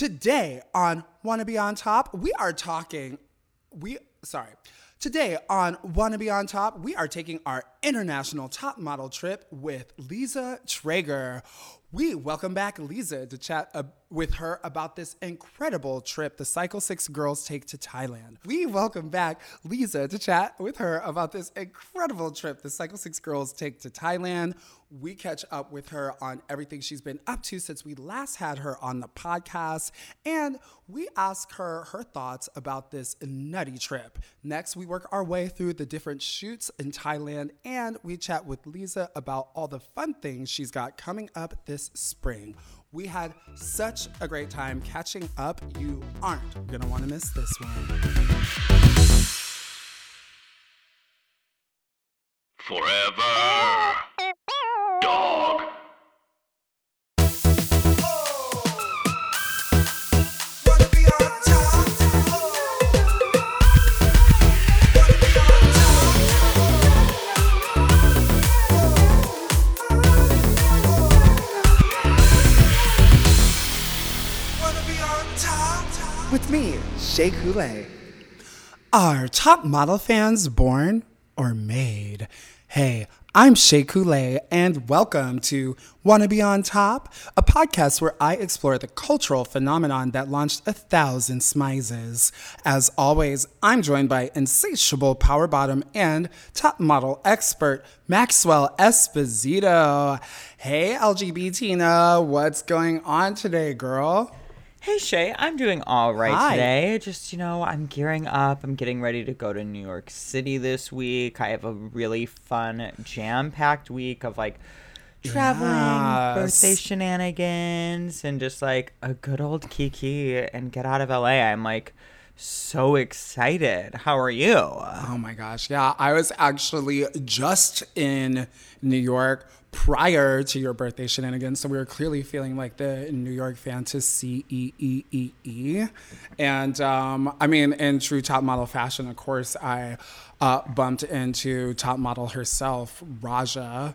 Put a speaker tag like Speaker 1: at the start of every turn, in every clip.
Speaker 1: Today on Wanna Be on Top, we are talking. We sorry. Today on Wanna Be on Top, we are taking our international top model trip with Lisa Treyger. We welcome back Lisa to chat uh, with her about this incredible trip the Cycle 6 girls take to Thailand. We welcome back Lisa to chat with her about this incredible trip the Cycle 6 girls take to Thailand. We catch up with her on everything she's been up to since we last had her on the podcast, and we ask her her thoughts about this nutty trip. Next, we work our way through the different shoots in Thailand, and we chat with Lisa about all the fun things she's got coming up this spring. We had such a great time catching up. You aren't gonna wanna miss this one.
Speaker 2: Forever.
Speaker 1: Shea Couleé. Are top model fans born or made? Hey, I'm Shea Couleé, and welcome to Wanna Be on Top, a podcast where I explore the cultural phenomenon that launched a thousand smizes. As always, I'm joined by insatiable power bottom and top model expert Maxwell Esposito. Hey, LGBTina, what's going on today, girl?
Speaker 3: Hey Shea, I'm doing all right
Speaker 1: Hi.
Speaker 3: today. Just, you know, I'm gearing up. I'm getting ready to go to New York City this week. I have a really fun, jam packed week of like traveling,
Speaker 1: Yes.
Speaker 3: birthday shenanigans, and just like a good old Kiki and get out of LA. I'm like so excited. How are you?
Speaker 1: Oh my gosh. Yeah, I was actually just in New York prior to your birthday shenanigans. So we were clearly feeling like the New York fantasy E E E E. And um, I mean, in true top model fashion, of course, I uh, bumped into top model herself, Raja,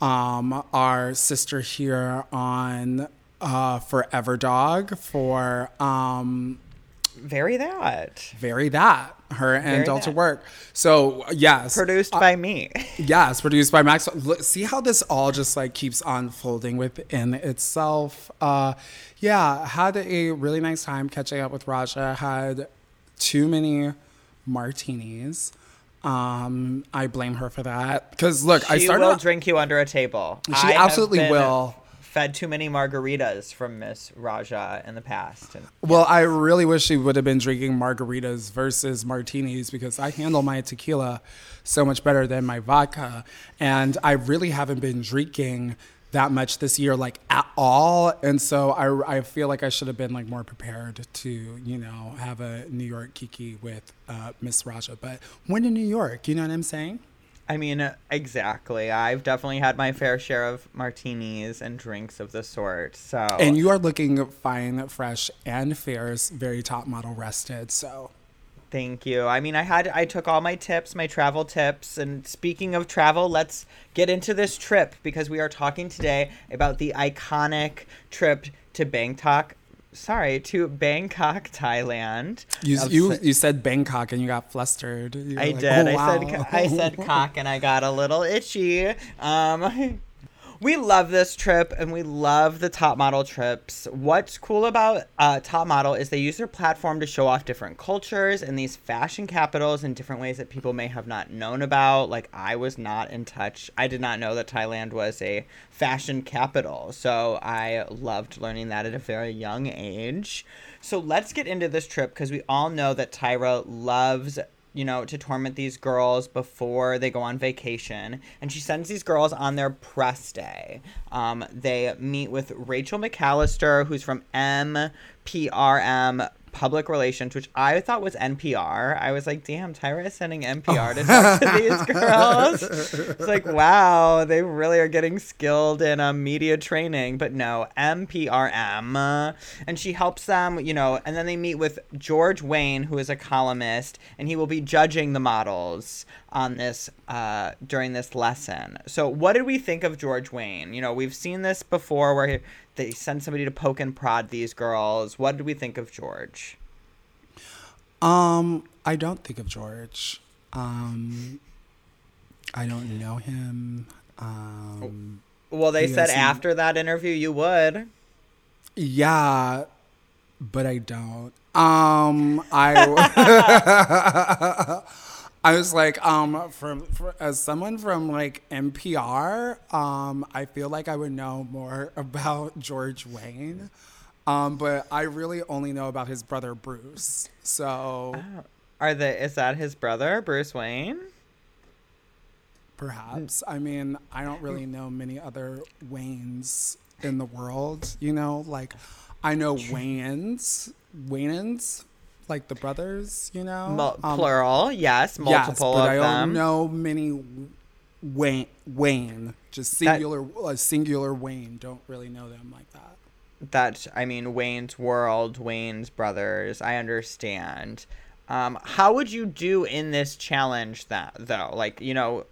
Speaker 1: um, our sister here on uh, Forever Dog for. Um,
Speaker 3: Very that.
Speaker 1: very that her and
Speaker 3: Very
Speaker 1: Delta
Speaker 3: That.
Speaker 1: work. So yes,
Speaker 3: Produced by me.
Speaker 1: yes, produced by Max. See how this all just like keeps unfolding within itself. Uh, yeah, had a really nice time catching up with Raja. Had too many martinis. Um, I blame her for that because look, I
Speaker 3: she
Speaker 1: started.
Speaker 3: will drink you under a table.
Speaker 1: She
Speaker 3: I
Speaker 1: absolutely will.
Speaker 3: Fed too many margaritas from Miss Raja in the past. And
Speaker 1: Well, I really wish she would have been drinking margaritas versus martinis because I handle my tequila so much better than my vodka. And I really haven't been drinking that much this year, like at all. And so I, I feel like I should have been like more prepared to, you know, have a New York Kiki with uh, Miss Raja. But when in New York, you know what I'm saying?
Speaker 3: I mean, uh, exactly. I've definitely had my fair share of martinis and drinks of the sort. So,
Speaker 1: And you are looking fine, fresh, and fierce, very top model rested. So.
Speaker 3: thank you. I mean, I had I took all my tips, my travel tips, and speaking of travel, let's get into this trip because we are talking today about the iconic trip to Bangkok. Sorry, to Bangkok, Thailand.
Speaker 1: You,
Speaker 3: Of
Speaker 1: you, you said Bangkok and you got flustered. You
Speaker 3: I
Speaker 1: like,
Speaker 3: did.
Speaker 1: "Oh,
Speaker 3: I
Speaker 1: wow."
Speaker 3: said co- I said cock and I got a little itchy. Um we love this trip and we love the top model trips. What's cool about uh, top model is they use their platform to show off different cultures and these fashion capitals in different ways that people may have not known about. Like I was not in touch. I did not know that Thailand was a fashion capital. So I loved learning that at a very young age. So let's get into this trip because we all know that Tyra loves you know, to torment these girls before they go on vacation. And she sends these girls on their press day. Um, they meet with Rachel McAllister, who's from MPRM Public Relations, which I thought was NPR. I was like, damn, Tyra is sending NPR to talk to these girls. It's like, wow, they really are getting skilled in um, media training. But no, MPRM. And she helps them, you know, and then they meet with George Wayne, who is a columnist, and he will be judging the models on this uh, during this lesson. So, what did we think of George Wayne? You know, we've seen this before where he, they send somebody to poke and prod these girls. What did we think of George?
Speaker 1: Um, I don't think of George. Um, I don't know him. Um,
Speaker 3: Well, they said after that interview you would.
Speaker 1: yeah, but I don't. Um, I I was like, um, from, for, as someone from like NPR, um, I feel like I would know more about George Wayne. Um, but I really only know about his brother Bruce. So
Speaker 3: Are they? Is that his brother, Bruce Wayne?
Speaker 1: perhaps. I mean, I don't really know many other Waynes in the world, you know, like I know Wayans, Wayans, like the brothers, you know.
Speaker 3: Mul-
Speaker 1: Um,
Speaker 3: plural, yes, multiple
Speaker 1: yes, but I
Speaker 3: them.
Speaker 1: don't know many Wayne, Wayne, just
Speaker 3: That-
Speaker 1: singular, a singular Wayne. Don't really know them like that.
Speaker 3: That I mean Wayne's World, Wayne's Brothers. I understand. Um, how would you do in this challenge that though? Like you know,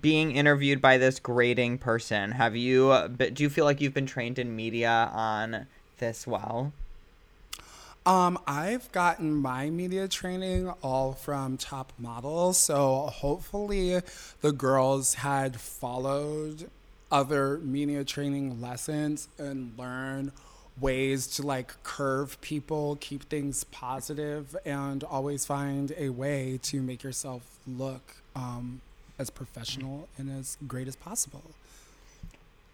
Speaker 3: being interviewed by this grading person. Have you? But do you feel like you've been trained in media on this well?
Speaker 1: Um, I've gotten my media training all from Top models, so hopefully the girls had followed other media training lessons and learned ways to like curve people, keep things positive, and always find a way to make yourself look um, as professional and as great as possible.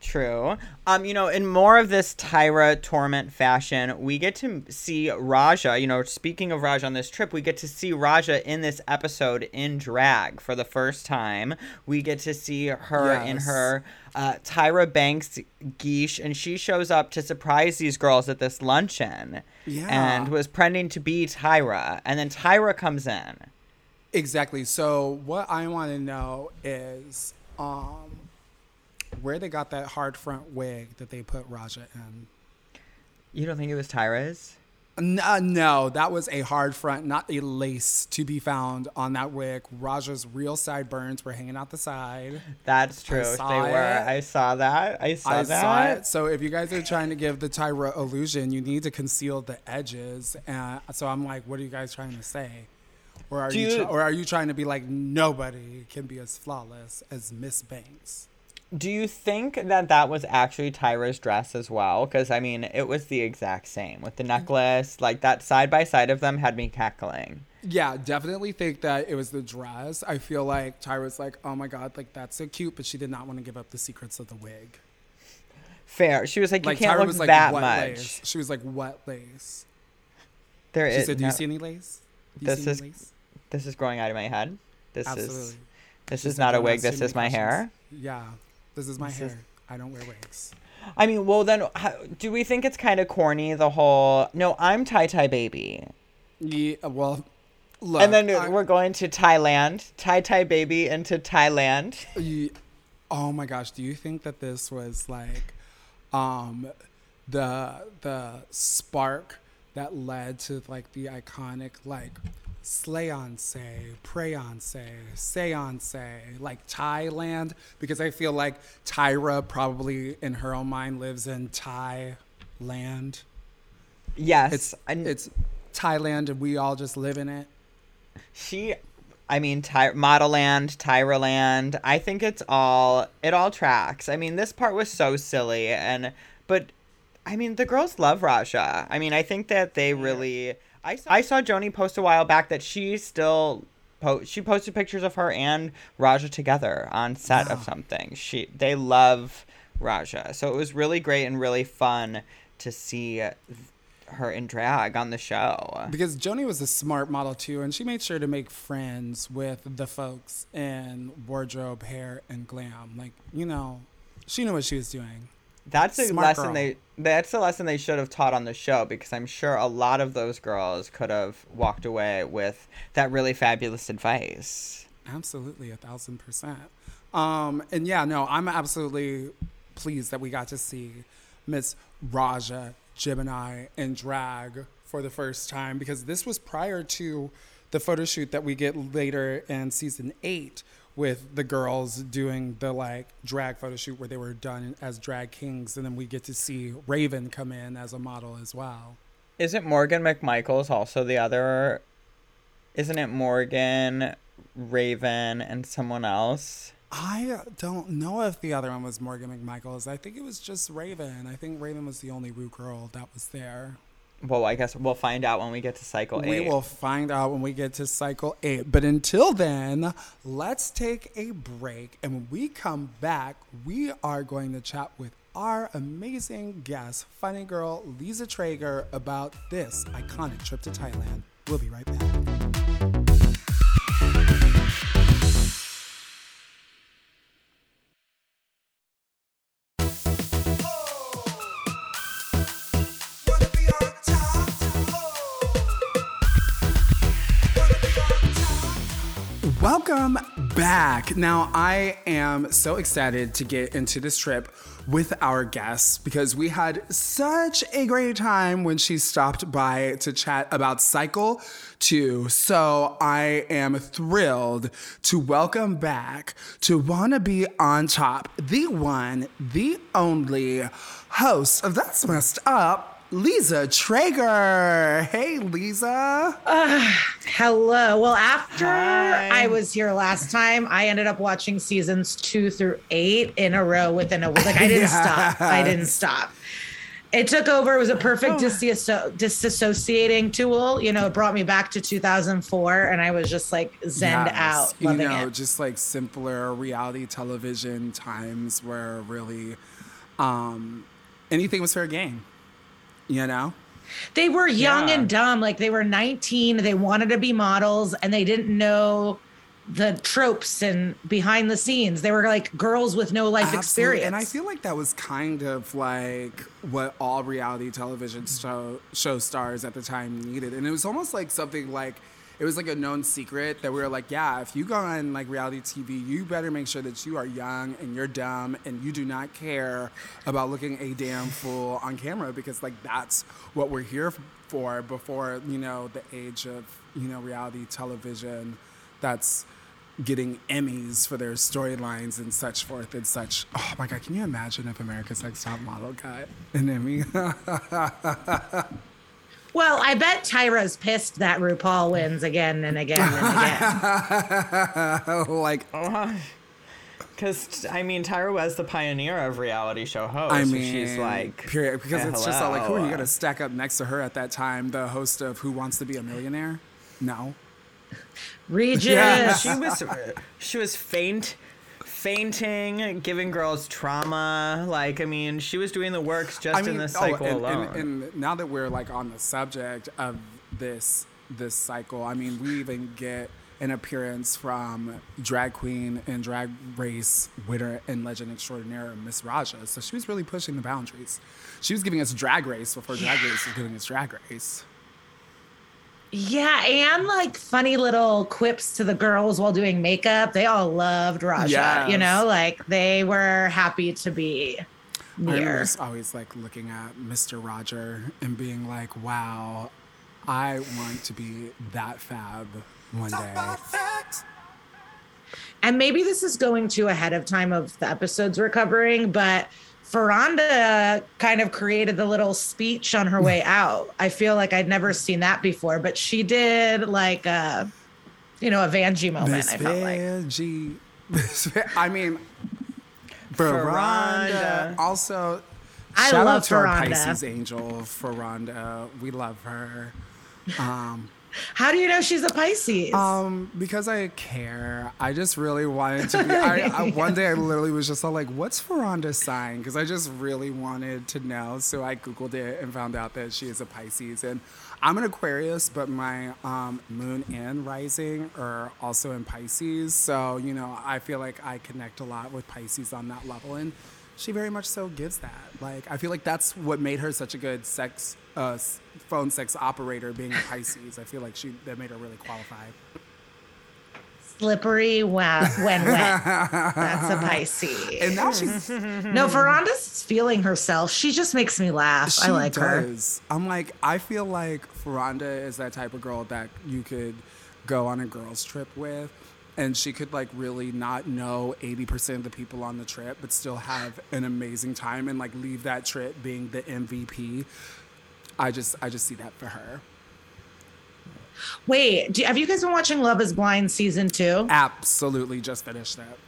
Speaker 3: True. Um, you know, in more of this Tyra torment fashion, we get to see Raja. You know, speaking of Raja on this trip, we get to see Raja in this episode in drag for the first time. We get to see her in her uh, Tyra Banks geesh, and she shows up to surprise these girls at this luncheon.
Speaker 1: Yeah.
Speaker 3: And was pretending to be Tyra, and then Tyra comes in.
Speaker 1: Exactly. So what I want to know is um, where they got that hard front wig that they put Raja in.
Speaker 3: You don't think it was Tyra's?
Speaker 1: N- uh, no, that was a hard front, not a lace to be found on that wig. Raja's real sideburns were hanging out the side.
Speaker 3: That's true. They were.
Speaker 1: it.
Speaker 3: I saw that. I saw
Speaker 1: I
Speaker 3: that.
Speaker 1: saw it. So if you guys are trying to give the Tyra illusion, you need to conceal the edges. And so I'm like, what are you guys trying to say? Or are you, or are you trying to be like nobody can be as flawless as Miss Banks?
Speaker 3: Do you think that that was actually Tyra's dress as well? Because I mean, it was the exact same with the necklace. Like that side by side of them had me cackling.
Speaker 1: Yeah, definitely think that it was the dress. I feel like Tyra's like, oh my god, like that's so cute, but she did not want to give up the secrets of the wig.
Speaker 3: Fair. She was like, you
Speaker 1: Like
Speaker 3: can't
Speaker 1: Tyra
Speaker 3: look
Speaker 1: was like,
Speaker 3: that
Speaker 1: what
Speaker 3: much.
Speaker 1: lace? She was like, what lace?
Speaker 3: There
Speaker 1: She
Speaker 3: is
Speaker 1: said, do you see any lace? Do you
Speaker 3: This
Speaker 1: see any
Speaker 3: is-
Speaker 1: lace?
Speaker 3: This is growing out of my head. This
Speaker 1: Absolutely.
Speaker 3: is this
Speaker 1: She
Speaker 3: is not a wig. This is my hair.
Speaker 1: Yeah, this is my
Speaker 3: This
Speaker 1: hair.
Speaker 3: is-
Speaker 1: I don't wear wigs.
Speaker 3: I mean, well then, how, do we think it's kind of corny? The whole no, I'm Ty Ty baby,
Speaker 1: Yeah, well, look.
Speaker 3: and then
Speaker 1: I-
Speaker 3: we're going to Thailand. Ty Ty baby into Thailand.
Speaker 1: Ye- oh my gosh do you think that this was like um the the spark that led to like the iconic like slayonce prayonce seance like thailand because i feel like tyra probably in her own mind lives in thailand
Speaker 3: Yes,
Speaker 1: it's it's thailand and we all just live in it
Speaker 3: She, I mean, Ty- Model Land, Tyra Land. I think it's all it all tracks. I mean, this part was so silly, and but I mean, the girls love Raja. I mean, I think that they really. I saw, I saw Joanie post a while back that she still. Po- she posted pictures of her and Raja together on set of something. She they love Raja, so it was really great and really fun to see her in drag on the show.
Speaker 1: because Joanie was a smart model too, and she made sure to make friends with the folks in wardrobe, hair, and glam. Like you know, she knew what she was doing.
Speaker 3: That's a
Speaker 1: Smart
Speaker 3: lesson
Speaker 1: girl.
Speaker 3: they that's a lesson they should have taught on the show because I'm sure a lot of those girls could have walked away with that really fabulous advice.
Speaker 1: Absolutely, a thousand percent. Um, and yeah, no, I'm absolutely pleased that we got to see Miss Raja Gemini in drag for the first time because this was prior to the photo shoot that we get later in season eight, with the girls doing the like drag photo shoot where they were done as drag kings, and then we get to see Raven come in as a model as well.
Speaker 3: Isn't Morgan McMichaels also the other? Isn't it Morgan, Raven, and someone else?
Speaker 1: I don't know if the other one was Morgan McMichaels. I think it was just Raven. I think Raven was the only Ru girl that was there.
Speaker 3: Well, I guess we'll find out when we get to cycle
Speaker 1: We
Speaker 3: eight.
Speaker 1: will find out when we get to cycle eight. But until then, let's take a break. And when we come back, we are going to chat with our amazing guest, funny girl Lisa Treyger, about this iconic trip to Thailand. We'll be right back. Welcome back. Now, I am so excited to get into this trip with our guests because we had such a great time when she stopped by to chat about Cycle 2. So, I am thrilled to welcome back to Wanna Be on Top, the one, the only host of That's Messed Up. Lisa Treyger. Hey, Lisa.
Speaker 4: Hello. Well, after
Speaker 3: Hi.
Speaker 4: I was here last time, I ended up watching seasons two through eight in a row within a week. Like I didn't stop. I didn't stop. It took over. It was a perfect disasso- disassociating tool. You know, it brought me back to 2004, and I was just like zened
Speaker 1: Yes.
Speaker 4: out,
Speaker 1: You know,
Speaker 4: it.
Speaker 1: just like simpler reality television times where really um, anything was fair game. You know?
Speaker 4: They were young
Speaker 3: Yeah.
Speaker 4: and dumb. Like they were 19. They wanted to be models, and they didn't know the tropes and behind the scenes. They were like girls with no life
Speaker 1: Absolutely.
Speaker 4: experience.
Speaker 1: And I feel like that was kind of like what all reality television show, show stars at the time needed. And it was almost like something like, it was like a known secret that we were like, yeah, if you go on like reality TV, you better make sure that you are young and you're dumb and you do not care about looking a damn fool on camera because like that's what we're here for before, you know, the age of, you know, reality television that's getting Emmys for their storylines and such forth and such. Oh my God, can you imagine if America's Next Top Model got an Emmy?
Speaker 4: Well, I bet Tyra's pissed that RuPaul wins again and again and again.
Speaker 1: like, oh,
Speaker 3: Because I mean, Tyra was the pioneer of reality show hosts.
Speaker 1: I mean,
Speaker 3: she's like,
Speaker 1: period. Because it's just all like, who are you
Speaker 3: hello.
Speaker 1: going to stack up next to her at that time? The host of Who Wants to Be a Millionaire? No.
Speaker 4: Regis.
Speaker 1: Yeah.
Speaker 3: she was she was faint fainting giving girls trauma like i mean she was doing the works just in this oh, cycle
Speaker 1: oh, and,
Speaker 3: alone
Speaker 1: and, and now that we're like on the subject of this this cycle, I mean, we even get an appearance from drag queen and drag race winner and legend extraordinaire Miss Raja. So she was really pushing the boundaries. She was giving us drag race before drag race was giving us drag race.
Speaker 4: Yeah, and like funny little quips to the girls while doing makeup. They all loved Raja.
Speaker 1: Yes.
Speaker 4: You know, like they were happy to be
Speaker 1: I remember
Speaker 4: near.
Speaker 1: always like looking at Mr. Roger and being like, wow, I want to be that fab one day.
Speaker 4: And maybe this is going too ahead of time of the episodes we're covering, but Furonda kind of created the little speech on her way out. I feel like I'd never seen that before, but she did like a, you know, a Vanjie moment.
Speaker 1: Miss
Speaker 4: I felt like.
Speaker 1: Vanjie. I mean,
Speaker 3: Furonda.
Speaker 1: Furonda. Also,
Speaker 4: I
Speaker 1: shout
Speaker 4: love
Speaker 1: out to our Pisces angel, Furonda. We love her. Um,
Speaker 4: How do you know she's a Pisces?
Speaker 1: um, because I care. I just really wanted to be. I, I, one day I literally was just all like, "What's Furonda's sign?" Because I just really wanted to know. So I googled it and found out that she is a Pisces, and I'm an Aquarius, but my um, moon and rising are also in Pisces. So you know, I feel like I connect a lot with Pisces on that level, and she very much so gives that. Like I feel like that's what made her such a good sex uh, phone sex operator, being a Pisces. I feel like she that made her really qualified.
Speaker 4: Slippery wa- when wet. That's a Pisces.
Speaker 1: And now she's
Speaker 4: no, Furonda's feeling herself. She just makes me laugh. I like her.
Speaker 1: I'm like, I feel like Furonda is that type of girl that you could go on a girls trip with and she could like really not know 80% of the people on the trip but still have an amazing time and like leave that trip being the MVP. I just I just see that for her.
Speaker 4: Wait, do, have you guys been watching Love Is Blind season two?
Speaker 1: Absolutely just finished that.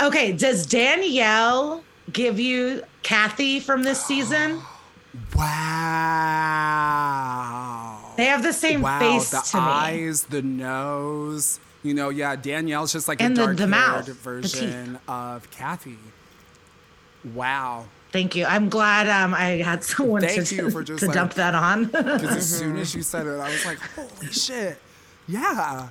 Speaker 4: Okay, does Danielle give you Kathy from this season?
Speaker 1: Wow.
Speaker 4: They have the same
Speaker 1: wow,
Speaker 4: face
Speaker 1: the
Speaker 4: to me.
Speaker 1: eyes, the nose. You know, yeah, Danielle's just like
Speaker 4: And
Speaker 1: a dark
Speaker 4: the mouth, the
Speaker 1: version of Kathy. Wow.
Speaker 4: Thank you. I'm glad um, I had someone
Speaker 1: Thank
Speaker 4: to,
Speaker 1: you for just,
Speaker 4: to
Speaker 1: like-
Speaker 4: dump that on.
Speaker 1: Because as soon as you said it, I was like, holy shit. Yeah.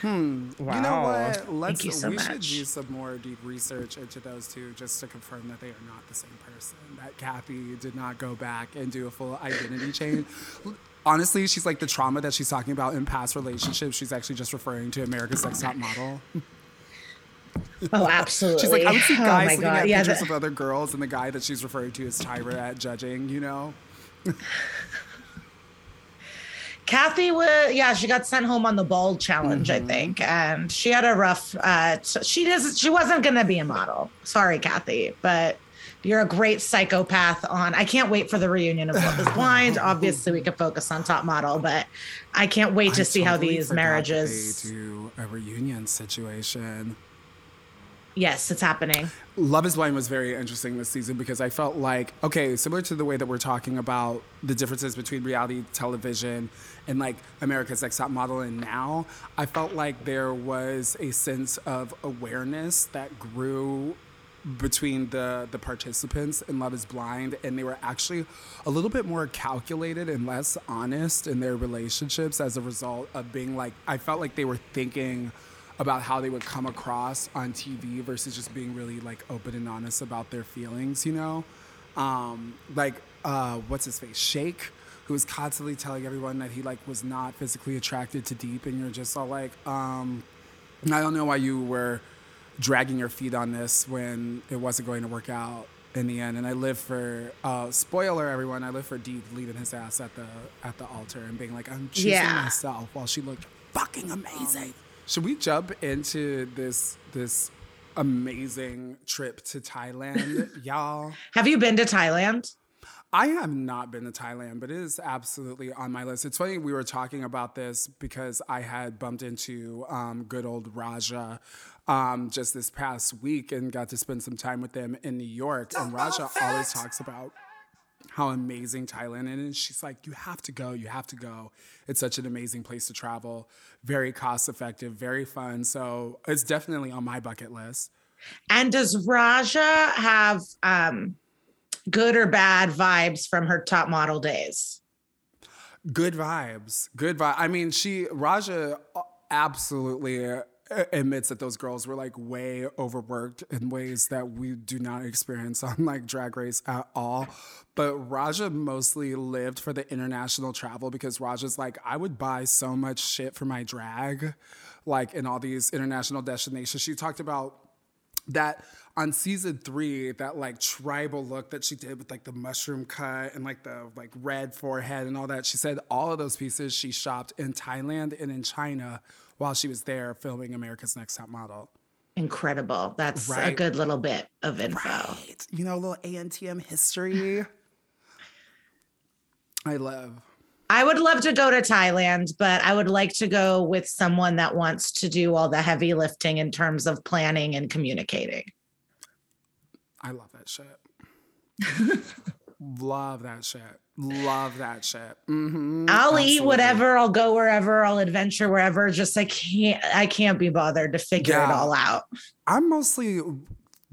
Speaker 1: Hmm. Wow. You know what? Let's
Speaker 4: you so
Speaker 1: we should do some more deep research into those two just to confirm that they are not the same person. That Kathy did not go back and do a full identity change. Honestly, she's like the trauma that she's talking about in past relationships. She's actually just referring to America's Next Top Model.
Speaker 4: oh, absolutely.
Speaker 1: She's like, I would see
Speaker 4: oh
Speaker 1: guys
Speaker 4: my
Speaker 1: looking
Speaker 4: God.
Speaker 1: at
Speaker 4: Yeah,
Speaker 1: pictures
Speaker 4: the-
Speaker 1: of other girls, and the guy that she's referring to is Tyra at judging. You know?
Speaker 4: Kathy was yeah, she got sent home on the bald challenge,
Speaker 1: Mm-hmm.
Speaker 4: I think, and she had a rough. Uh, t- she does. She wasn't gonna be a model. Sorry, Kathy, but you're a great psychopath. On I can't wait for the reunion of Love Is Blind. Obviously, we could focus on Top Model, but I can't wait to
Speaker 1: I
Speaker 4: see how these marriages.
Speaker 1: They do a reunion situation.
Speaker 4: Yes, it's happening.
Speaker 1: Love is Blind was very interesting this season because I felt like, okay, similar to the way that we're talking about the differences between reality television and like America's Next Top Model and now, I felt like there was a sense of awareness that grew between the the participants in Love is Blind and they were actually a little bit more calculated and less honest in their relationships as a result of being like I felt like they were thinking about how they would come across on TV versus just being really like open and honest about their feelings, you know? Um, like uh, what's his face? Shake, who was constantly telling everyone that he like was not physically attracted to Deep and you're just all like, um, I don't know why you were dragging your feet on this when it wasn't going to work out in the end. And I live for uh, spoiler, everyone. I live for Deep leaving his ass at the at the altar and being like, I'm choosing
Speaker 4: Yeah.
Speaker 1: myself while she looked fucking amazing. Should we jump into this this amazing trip to Thailand, y'all?
Speaker 4: Have you been to Thailand?
Speaker 1: I have not been to Thailand, but it is absolutely on my list. It's funny we were talking about this because I had bumped into um, good old Raja um, just this past week and got to spend some time with them in New York. And Raja always talks about how amazing Thailand is. And she's like, you have to go, you have to go. It's such an amazing place to travel, very cost effective, very fun. So it's definitely on my bucket list.
Speaker 4: And does Raja have um, good or bad vibes from her top model days?
Speaker 1: Good vibes. Good vibe. I mean, she Raja absolutely admits that those girls were like way overworked in ways that we do not experience on like Drag Race at all. But Raja mostly lived for the international travel because Raja's like, I would buy so much shit for my drag, like in all these international destinations. She talked about that on season three, that like tribal look that she did with like the mushroom cut and like the like red forehead and all that. She said all of those pieces she shopped in Thailand and in China while she was there filming America's Next Top Model.
Speaker 4: Incredible. That's a good little bit of info.
Speaker 1: Right. You know, a little ANTM history. I love.
Speaker 4: I would love to go to Thailand, but I would like to go with someone that wants to do all the heavy lifting in terms of planning and communicating.
Speaker 1: I love that shit. love that shit. Love that shit. hmm
Speaker 4: I'll eat whatever, I'll go wherever, I'll adventure wherever. Just I can't I can't be bothered to figure it all out.
Speaker 1: I'm mostly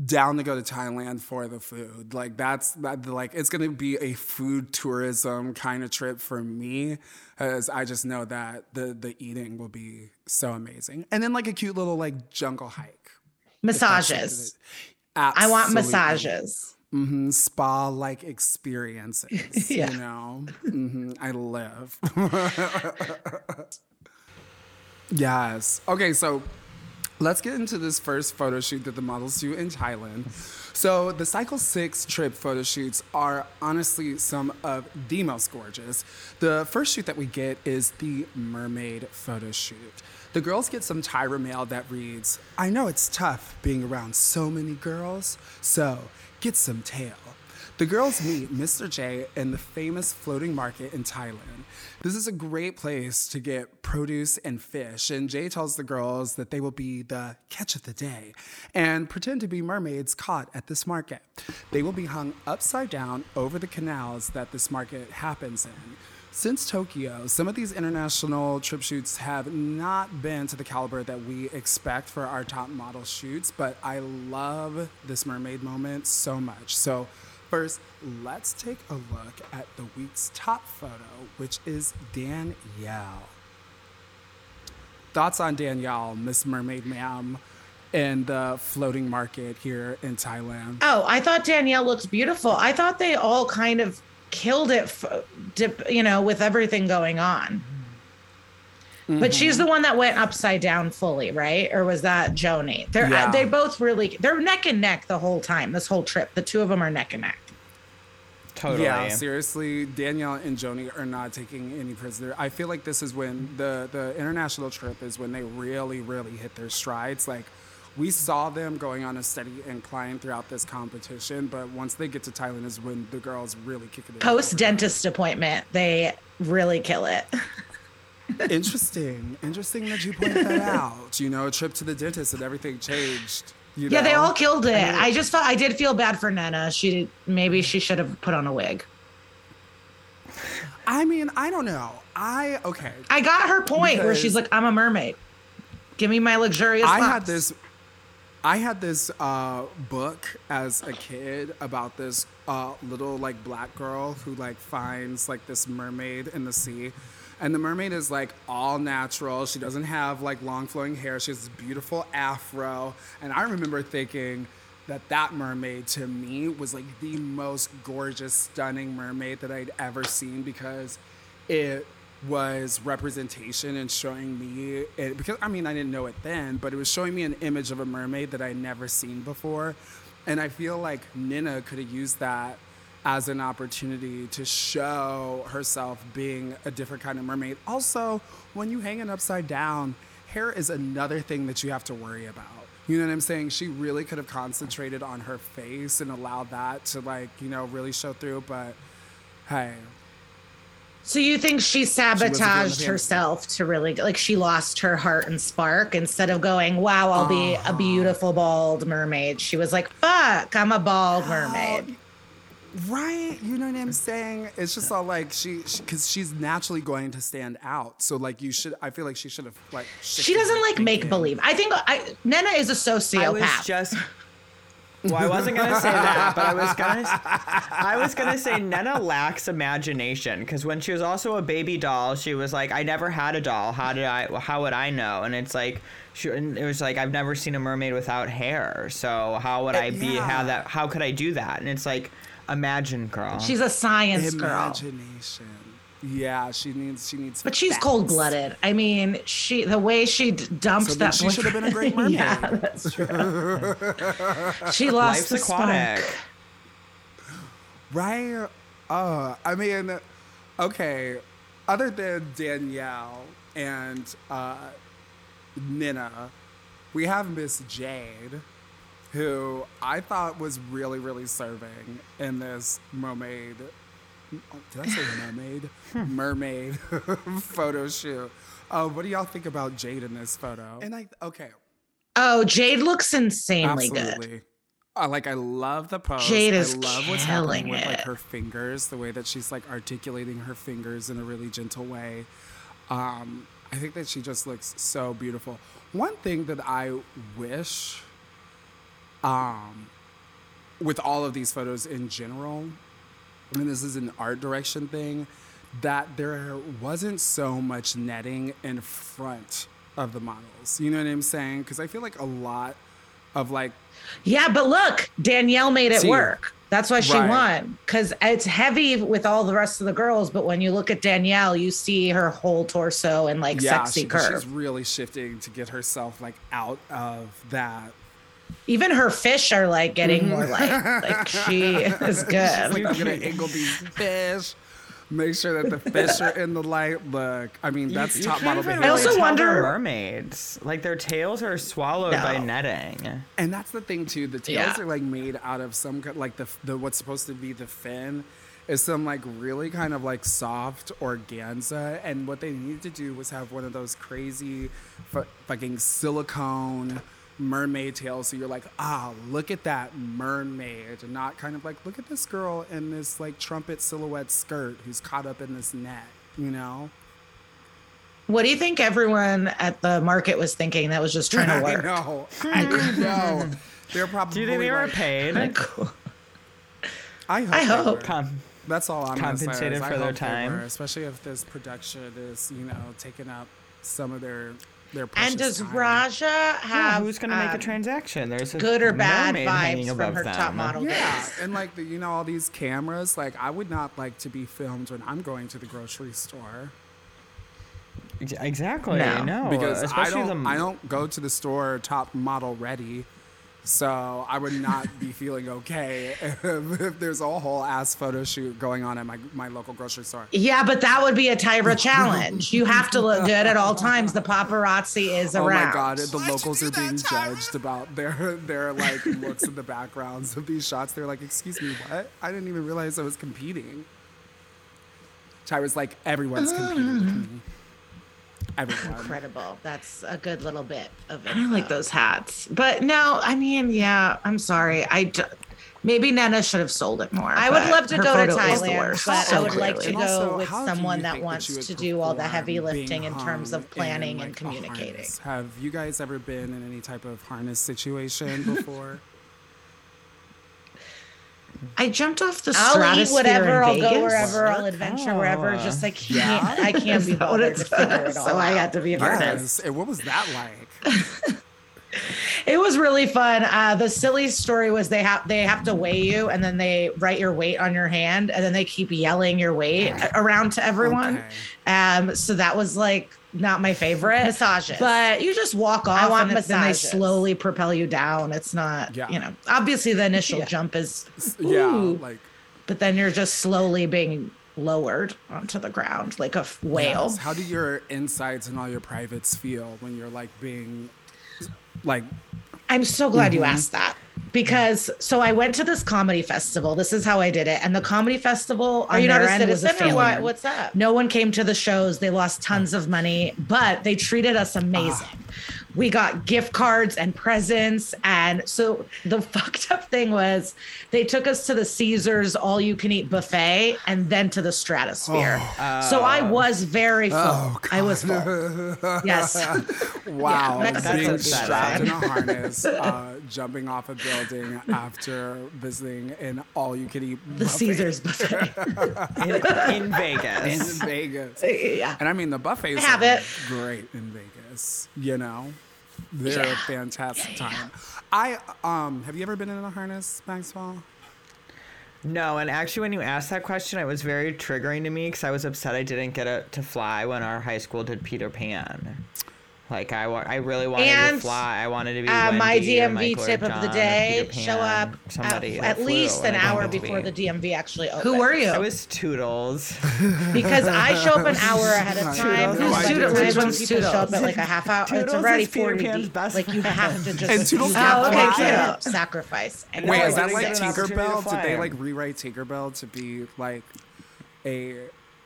Speaker 1: down to go to Thailand for the food. Like that's that like it's gonna be a food tourism kind of trip for me, as I just know that the the eating will be so amazing. And then like a cute little like jungle hike.
Speaker 4: Massages. I want massages.
Speaker 1: Hmm Spa like experiences.
Speaker 4: Yeah.
Speaker 1: You know, hmm I live. yes. Okay, so Let's get into this first photo shoot that the models do in Thailand. So, the Cycle 6 trip photo shoots are honestly some of the most gorgeous. The first shoot that we get is the mermaid photo shoot. The girls get some Tyra mail that reads, I know it's tough being around so many girls, so get some tail. The girls meet Mr. J in the famous floating market in Thailand. This is a great place to get produce and fish, and Jay tells the girls that they will be the catch of the day and pretend to be mermaids caught at this market. They will be hung upside down over the canals that this market happens in. Since Tokyo, some of these international trip shoots have not been to the caliber that we expect for our top model shoots, but I love this mermaid moment so much. So, first, let's take a look at the week's top photo, which is Danielle. Thoughts on Danielle, Miss Mermaid Ma'am, in the floating market here in Thailand?
Speaker 4: Oh, I thought Danielle looks beautiful. I thought they all kind of killed it, f- dip, you know, with everything going on. But she's the one that went upside down fully, right? Or was that Joanie? They're
Speaker 1: Yeah.
Speaker 4: they both really they're neck and neck the whole time. This whole trip, the two of them are neck and neck.
Speaker 3: Totally.
Speaker 1: Yeah, seriously, Danielle and Joanie are not taking any prisoner. I feel like this is when the the international trip is when they really, really hit their strides. Like we saw them going on a steady incline throughout this competition, but once they get to Thailand is when the girls really kick it.
Speaker 4: Post dentist appointment, they really kill it.
Speaker 1: Interesting, interesting that you point that out. You know, a trip to the dentist and everything changed. You
Speaker 4: Yeah, they all killed it. I just thought I did feel bad for Nana. She maybe she should have put on a wig.
Speaker 1: I mean, I don't know. I okay.
Speaker 4: I got her point where she's like, "I'm a mermaid. Give me my luxurious."
Speaker 1: I had this. I had this uh, book as a kid about this uh, little like black girl who like finds like this mermaid in the sea, and the mermaid is like all natural. She doesn't have like long flowing hair. She has this beautiful afro, and I remember thinking that that mermaid to me was like the most gorgeous, stunning mermaid that I'd ever seen because it was representation and showing me it because I mean I didn't know it then, but it was showing me an image of a mermaid that I'd never seen before. And I feel like Nina could have used that as an opportunity to show herself being a different kind of mermaid. Also, when you hang it upside down, hair is another thing that you have to worry about. You know what I'm saying? She really could have concentrated on her face and allowed that to like, you know, really show through, but hey,
Speaker 4: So you think she
Speaker 1: wasn't feeling the
Speaker 4: sabotaged
Speaker 1: fantasy.
Speaker 4: herself to really like she lost her heart and spark instead of going, "Wow, I'll be a ah. beautiful bald mermaid." She was like, "Fuck, I'm a bald mermaid."
Speaker 1: Right, you know what I'm saying? It's just all like she, because she's naturally going to stand out. So like you should, I feel like she should have like.
Speaker 4: She doesn't like make believe. I think I, Nana is a
Speaker 3: I was
Speaker 4: sociopath.
Speaker 3: just. Well, I wasn't gonna say that, but I was gonna. I was gonna say Nnenna lacks imagination because when she was also a baby doll, she was like, "I never had a doll. How did I? How would I know?" And it's like, she, and it was like, "I've never seen a mermaid without hair. So how would I be?
Speaker 1: yeah.
Speaker 3: Have that? How could I do that?" And it's like, imagine, girl.
Speaker 4: She's a science girl.
Speaker 1: Imagination. Yeah, she needs. She needs.
Speaker 4: But she's cold blooded. I mean, she the way she d- dumped
Speaker 1: So
Speaker 4: that.
Speaker 1: she should have been a great mermaid.
Speaker 4: yeah, that's true. she lost
Speaker 3: Life's
Speaker 4: the
Speaker 3: aquatic.
Speaker 4: spark.
Speaker 1: Right? Uh, I mean, okay. Other than Danielle and uh, Nina, we have Miss Jade, who I thought was really, really serving in this mermaid. Did I say mermaid? mermaid photo shoot. Uh, what do y'all think about Jade in this photo? And I okay,
Speaker 4: Oh, Jade looks insanely good.
Speaker 1: Uh, like I love the pose.
Speaker 4: Jade is
Speaker 1: I love what's
Speaker 4: killing
Speaker 1: happening with like
Speaker 4: it.
Speaker 1: her fingers, the way that she's like articulating her fingers in a really gentle way. Um, I think that she just looks so beautiful. One thing that I wish, um, with all of these photos in general, and this is an art direction thing, that there wasn't so much netting in front of the models. You know what I'm saying? Because I feel like a lot of like
Speaker 4: Yeah, but look, Danielle made it
Speaker 1: See.
Speaker 4: work. That's why she
Speaker 1: Right.
Speaker 4: won because it's heavy with all the rest of the girls. But when you look at Danielle, you see her whole torso and like sexy
Speaker 1: she-
Speaker 4: curve.
Speaker 1: she's really shifting to get herself like out of that.
Speaker 4: Even her fish are like getting more
Speaker 1: Mm-hmm.
Speaker 4: like like she is good.
Speaker 1: Like I'm gonna angle these fish, make sure that the fish are in the light. Look, I mean that's
Speaker 3: You
Speaker 1: top
Speaker 3: can't
Speaker 1: model
Speaker 3: even
Speaker 1: behavior.
Speaker 4: I also
Speaker 3: really tell they're
Speaker 4: wonder-
Speaker 3: mermaids. Like their tails are swallowed by netting.
Speaker 1: And that's the thing too. The tails
Speaker 4: Yeah.
Speaker 1: are like made out of some ki- like the the what's supposed to be the fin is some like really kind of like soft organza. And what they needed to do was have one of those crazy fu- fucking silicone mermaid tails. So you're like, ah, look at that mermaid, and not kind of like look at this girl in this like trumpet silhouette skirt who's caught up in this net. You know.
Speaker 4: What do you think everyone at the market was thinking that was just trying to work?
Speaker 1: I
Speaker 4: work?
Speaker 1: know. I know. They're probably.
Speaker 3: Do you think they were
Speaker 1: like-
Speaker 3: paid?
Speaker 4: Cool.
Speaker 1: I hope.
Speaker 4: I
Speaker 1: they
Speaker 4: hope.
Speaker 1: were.
Speaker 3: Come.
Speaker 1: That's all I'm.
Speaker 3: Compensated
Speaker 1: is I
Speaker 3: for their time.
Speaker 1: were, especially if this production is, you know, taking up some of their their precious
Speaker 4: And does
Speaker 1: time.
Speaker 4: Raja
Speaker 3: Yeah, who's gonna make a
Speaker 4: um,
Speaker 3: transaction? There's a
Speaker 4: good or bad
Speaker 3: mermaid hanging
Speaker 4: vibes from
Speaker 3: above
Speaker 4: her
Speaker 3: them.
Speaker 4: top model
Speaker 1: Yeah,
Speaker 4: days?
Speaker 1: and like the, you know all these cameras, like I would not like to be filmed when I'm going to the grocery store
Speaker 3: Exactly.
Speaker 4: No.
Speaker 3: No,
Speaker 1: because I
Speaker 3: especially
Speaker 1: don't
Speaker 3: the
Speaker 1: I don't go to the store top model ready. So I would not be feeling okay if, if there's a whole ass photo shoot going on at my, my local grocery store.
Speaker 4: Yeah, but that would be a Tyra challenge. You have to look good at all times. The paparazzi is
Speaker 1: Oh
Speaker 4: around.
Speaker 1: Oh my god, the
Speaker 2: Why'd
Speaker 1: locals are being
Speaker 2: that, Tyra?
Speaker 1: judged about their their like looks in the backgrounds of these shots. They're like, "Excuse me, what? I didn't even realize I was competing." Tyra's like, "Everyone's competing with me. Everyone."
Speaker 4: Incredible. That's a good little bit of it. I like those hats. But no, I mean, yeah, I'm sorry. I d- maybe Nana should have sold it more.
Speaker 5: I would love to go to
Speaker 4: photo
Speaker 5: Thailand, but
Speaker 4: so
Speaker 5: I would like to
Speaker 4: clearly.
Speaker 1: And also,
Speaker 5: go with someone that wants
Speaker 1: you would
Speaker 5: to do all the heavy lifting in terms of planning
Speaker 1: in,
Speaker 5: and
Speaker 1: like, a
Speaker 5: communicating.
Speaker 1: Have you guys ever been in any type of harness situation before?
Speaker 4: I jumped off the
Speaker 5: I'll eat whatever.
Speaker 4: in
Speaker 5: I'll go
Speaker 4: Vegas.
Speaker 5: wherever. I'll adventure wherever.
Speaker 3: Oh.
Speaker 5: Just I can't. I can't be
Speaker 4: Is that what
Speaker 5: bothered to figure it all
Speaker 4: So I
Speaker 5: out.
Speaker 4: had to be a harness.
Speaker 1: yes. And what was that like?
Speaker 4: It was really fun. Uh, the silly story was they have they have to weigh you, and then they write your weight on your hand, and then they keep yelling your weight around to everyone.
Speaker 1: Okay.
Speaker 4: Um, so that was like not my favorite.
Speaker 5: Massages.
Speaker 4: But you just walk off I
Speaker 5: want
Speaker 4: and then they slowly propel you down. It's not,
Speaker 1: Yeah.
Speaker 4: you know, obviously the initial
Speaker 5: Yeah.
Speaker 4: jump is,
Speaker 1: Yeah, like
Speaker 4: but then you're just slowly being lowered onto the ground like a whale.
Speaker 1: yes. How do your insides and all your privates feel when you're like being like
Speaker 4: I'm so glad you
Speaker 1: Mm-hmm.
Speaker 4: asked that because so I went to this comedy festival. This is how I did it, and the comedy festival
Speaker 5: Are
Speaker 4: on
Speaker 5: you not a
Speaker 4: end was a
Speaker 5: citizen or what? What's up?
Speaker 4: No one came to the shows. They lost tons of money, but they treated us amazing. We got gift cards and presents. And so the fucked up thing was they took us to the Caesars all you can eat buffet and then to the stratosphere. so I was very full.
Speaker 1: Oh,
Speaker 4: I was full. yes.
Speaker 1: wow,
Speaker 4: that's
Speaker 1: being
Speaker 3: upsetting.
Speaker 1: strapped in a harness, uh, jumping off a building after visiting an all-you-can-eat
Speaker 4: The
Speaker 1: buffet
Speaker 4: Caesars buffet.
Speaker 3: in, in
Speaker 1: in
Speaker 3: Vegas.
Speaker 1: Vegas.
Speaker 4: yeah.
Speaker 1: And I mean, the buffets
Speaker 4: have
Speaker 1: are
Speaker 4: it.
Speaker 1: great in Vegas. You know, they're a
Speaker 4: Yeah.
Speaker 1: fantastic time. I um, have you ever been in a harness, Maxwell?
Speaker 3: No, and actually, when you asked that question, it was very triggering to me because I was upset I didn't get a, to fly when our high school did Peter Pan. Like I, wa- I really wanted to
Speaker 4: And,
Speaker 3: fly. I wanted to be
Speaker 4: Uh, my
Speaker 3: Wendy or
Speaker 4: DMV
Speaker 3: or
Speaker 4: tip of the day:
Speaker 3: Peter
Speaker 4: show up
Speaker 3: somebody
Speaker 4: at, at least an hour before
Speaker 3: be.
Speaker 4: the DMV actually opened.
Speaker 5: Who were you?
Speaker 3: I was Tootles.
Speaker 4: Because I show up an hour ahead of time. Who's
Speaker 3: I
Speaker 4: Tootles?
Speaker 3: do.
Speaker 4: Which
Speaker 3: Tootles.
Speaker 4: ones people show up at like a half hour?
Speaker 3: Tootles
Speaker 4: it's already
Speaker 3: is Peter
Speaker 4: forty.
Speaker 3: Pan's
Speaker 4: deep.
Speaker 3: best
Speaker 4: Like you have to just.
Speaker 1: And Tootles
Speaker 4: you
Speaker 1: can't
Speaker 4: have to
Speaker 1: fly.
Speaker 4: cute. sacrifice.
Speaker 3: And
Speaker 1: Wait, is that like
Speaker 3: get an
Speaker 1: Tinkerbell? Did they like rewrite Tinkerbell to be like a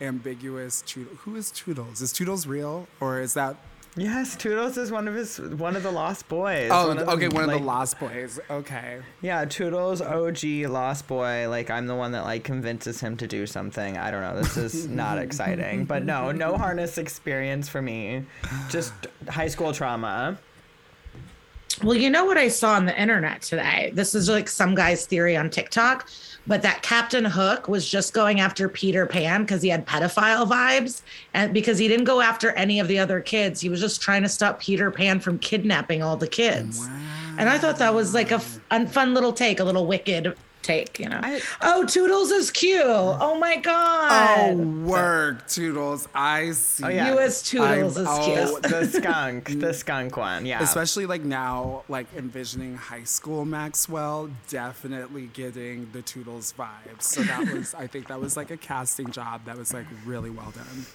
Speaker 1: ambiguous Tootles? Who is Tootles? Is Tootles real or is that?
Speaker 3: Yes, Tootles is one of his one of the Lost Boys.
Speaker 1: Oh,
Speaker 3: One
Speaker 1: okay,
Speaker 3: the,
Speaker 1: one of the Lost Boys. Okay.
Speaker 3: Yeah, Tootles OG Lost Boy. Like I'm the one that like convinces him to do something. I don't know. This is not exciting, but no, no harness experience for me. Just high school trauma.
Speaker 4: Well, you know what I saw on the internet today? This is like some guy's theory on TikTok, but that Captain Hook was just going after Peter Pan because he had pedophile vibes and because he didn't go after any of the other kids. He was just trying to stop Peter Pan from kidnapping all the kids. And I thought that was like a fun little take, a little wicked take, you know.
Speaker 3: I-
Speaker 4: oh, Tootles is cute. Oh my god.
Speaker 1: Oh,
Speaker 4: god.
Speaker 1: work, Tootles. I see.
Speaker 3: Oh, yeah.
Speaker 4: You as Tootles
Speaker 1: I'm-
Speaker 4: is
Speaker 1: oh,
Speaker 4: cute.
Speaker 3: the skunk, the skunk one. Yeah.
Speaker 1: Especially like now, like envisioning high school Maxwell, definitely getting the Tootles vibes. So that was, I think that was like a casting job that was like really well done.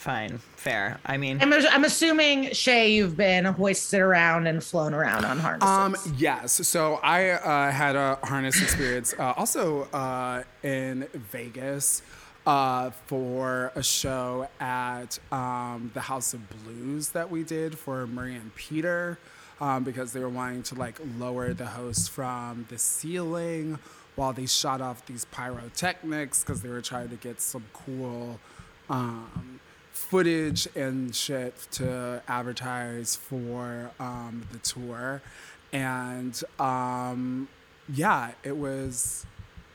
Speaker 3: Fine. Fair. I mean,
Speaker 4: I'm, I'm assuming Shea, you've been hoisted around and flown around on harnesses.
Speaker 1: Um, yes. So I uh, had a harness experience uh, also uh, in Vegas uh, for a show at um, the House of Blues that we did for Murray and Peter um, because they were wanting to like lower the host from the ceiling while they shot off these pyrotechnics because they were trying to get some cool. Um, footage and shit to advertise for um, the tour. And um, yeah, it was.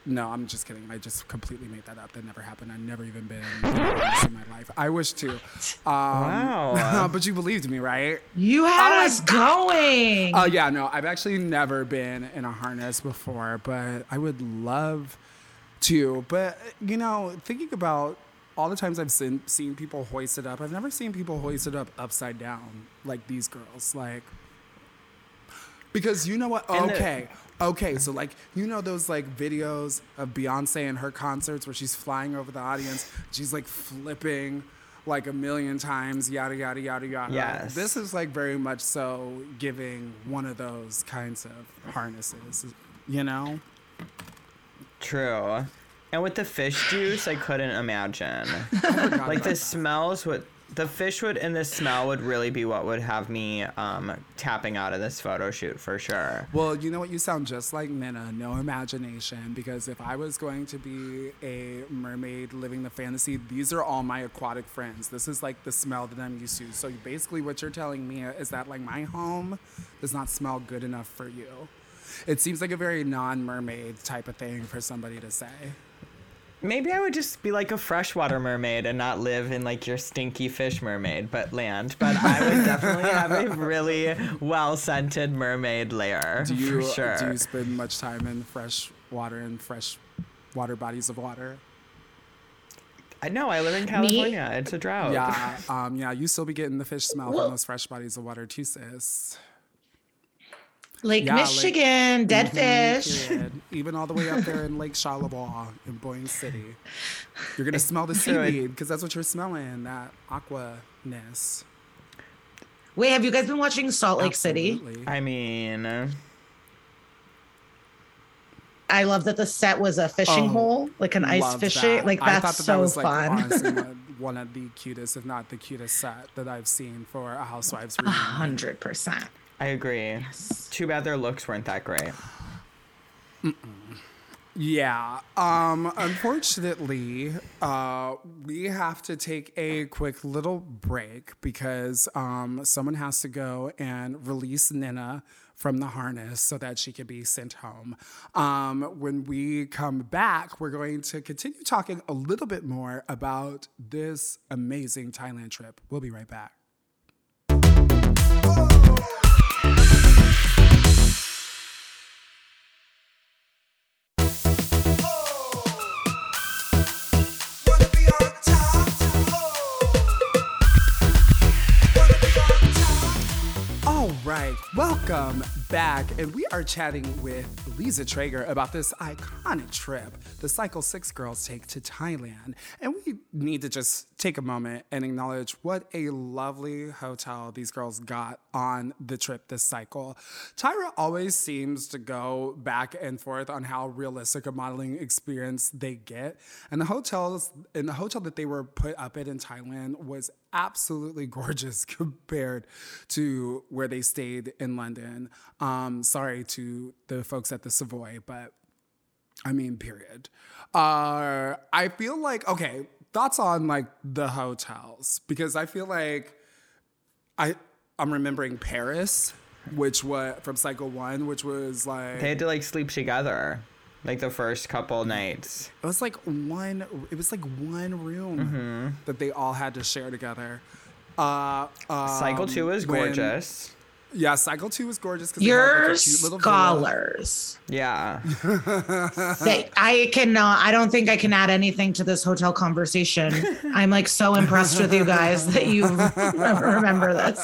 Speaker 1: No, I'm just kidding. I just completely made that up. That never happened. I've never even been in a harness in my life. I wish to. Um,
Speaker 3: Wow.
Speaker 1: but you believed me, right?
Speaker 4: you had us going.
Speaker 1: Oh yeah, no, I've actually never been in a harness before, but I would love to. But you know, thinking about all the times I've seen seen people hoisted up, I've never seen people hoisted up upside down like these girls. Like, because you know what?
Speaker 3: And the-
Speaker 1: Okay. Okay, so like you know those like videos of Beyonce and her concerts where she's flying over the audience, she's like flipping like a million times, yada yada yada yada.
Speaker 3: Yes.
Speaker 1: This is like very much so giving one of those kinds of harnesses, you know?
Speaker 3: True. And with the fish juice, I couldn't imagine. like the smells would the fish would and the smell would really be what would have me um tapping out of this photo shoot for sure.
Speaker 1: Well, you know what? You sound just like Nina, no imagination. Because if I was going to be a mermaid living the fantasy, these are all my aquatic friends. This is like the smell that I'm used to. So basically, what you're telling me is that like my home does not smell good enough for you. It seems like a very non mermaid type of thing for somebody to say.
Speaker 3: Maybe I would just be like a freshwater mermaid and not live in like your stinky fish mermaid, but land. But I would definitely have a really well scented mermaid lair.
Speaker 1: Do you,
Speaker 3: for sure.
Speaker 1: do you spend much time in fresh water and fresh water bodies of water?
Speaker 3: I know I live in California. It's a drought.
Speaker 1: Yeah, um, yeah, you still be getting the fish smell
Speaker 4: Well-
Speaker 1: from those fresh bodies of water too, sis.
Speaker 4: Lake
Speaker 1: yeah, like-
Speaker 4: Michigan, dead
Speaker 1: Mhm,
Speaker 4: fish.
Speaker 1: period. Even all the way up there in Lake Charlevoix in Boyne City. You're gonna smell the seaweed because that's what you're smelling, that aquaness.
Speaker 4: Wait, have you guys been watching Salt Lake City?
Speaker 3: I mean, uh,
Speaker 4: I love that the set was a fishing
Speaker 1: Oh,
Speaker 4: hole, like an ice fishing.
Speaker 1: that.
Speaker 4: Like
Speaker 1: I
Speaker 4: that's
Speaker 1: thought that
Speaker 4: so
Speaker 1: that was, like,
Speaker 4: fun.
Speaker 1: honestly, one- one of the cutest, if not the cutest set that I've seen for a Housewives
Speaker 4: A
Speaker 1: reunion.
Speaker 4: hundred percent.
Speaker 3: I agree. Too bad their looks weren't that great.
Speaker 1: Yeah. Um, unfortunately, uh, we have to take a quick little break because um, someone has to go and release Nina from the harness so that she can be sent home. Um, when we come back, we're going to continue talking a little bit more about this amazing Thailand trip. We'll be right back. Right, welcome back. And we are chatting with Lisa Treyger about this iconic trip the Cycle 6 girls take to Thailand. And we need to just take a moment and acknowledge what a lovely hotel these girls got on the trip this cycle. Tyra always seems to go back and forth on how realistic a modeling experience they get. And the hotels, and the hotel that they were put up at in Thailand was absolutely gorgeous compared to where they stayed in London. Um, sorry to the folks at the Savoy, but I mean, period. Uh, I feel like okay. Thoughts on like the hotels because I feel like I I'm remembering Paris, which was from Cycle One, which was like
Speaker 3: They had to like sleep together, like the first couple nights.
Speaker 1: It was like one. It was like one room
Speaker 3: Mm-hmm.
Speaker 1: that they all had to share together. Uh,
Speaker 3: Cycle
Speaker 1: um,
Speaker 3: two is
Speaker 1: when-
Speaker 3: gorgeous.
Speaker 1: Yeah, cycle two was gorgeous because
Speaker 4: Your
Speaker 1: like a cute little villa.
Speaker 4: scholars.
Speaker 3: Yeah.
Speaker 4: They, I cannot. I don't think I can add anything to this hotel conversation. I'm like so impressed with you guys that you remember this.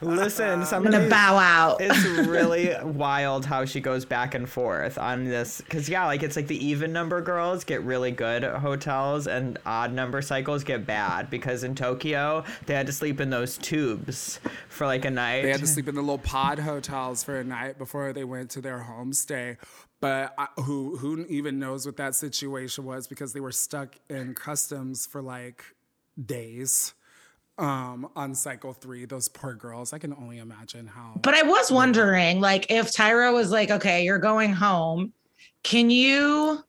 Speaker 3: Listen,
Speaker 4: I'm gonna
Speaker 3: these-
Speaker 4: bow out.
Speaker 3: it's really wild how she goes back and forth on this because yeah like it's like the even number girls get really good at hotels and odd number cycles get bad because in tokyo they had to sleep in those tubes for like a night
Speaker 1: They had to sleep in the little pod hotels for a night before they went to their homestay. But I, who who even knows what that situation was because they were stuck in customs for like days um, on cycle three. Those poor girls. I can only imagine how.
Speaker 4: But I was wondering, like, if Tyra was like, "Okay, you're going home," can you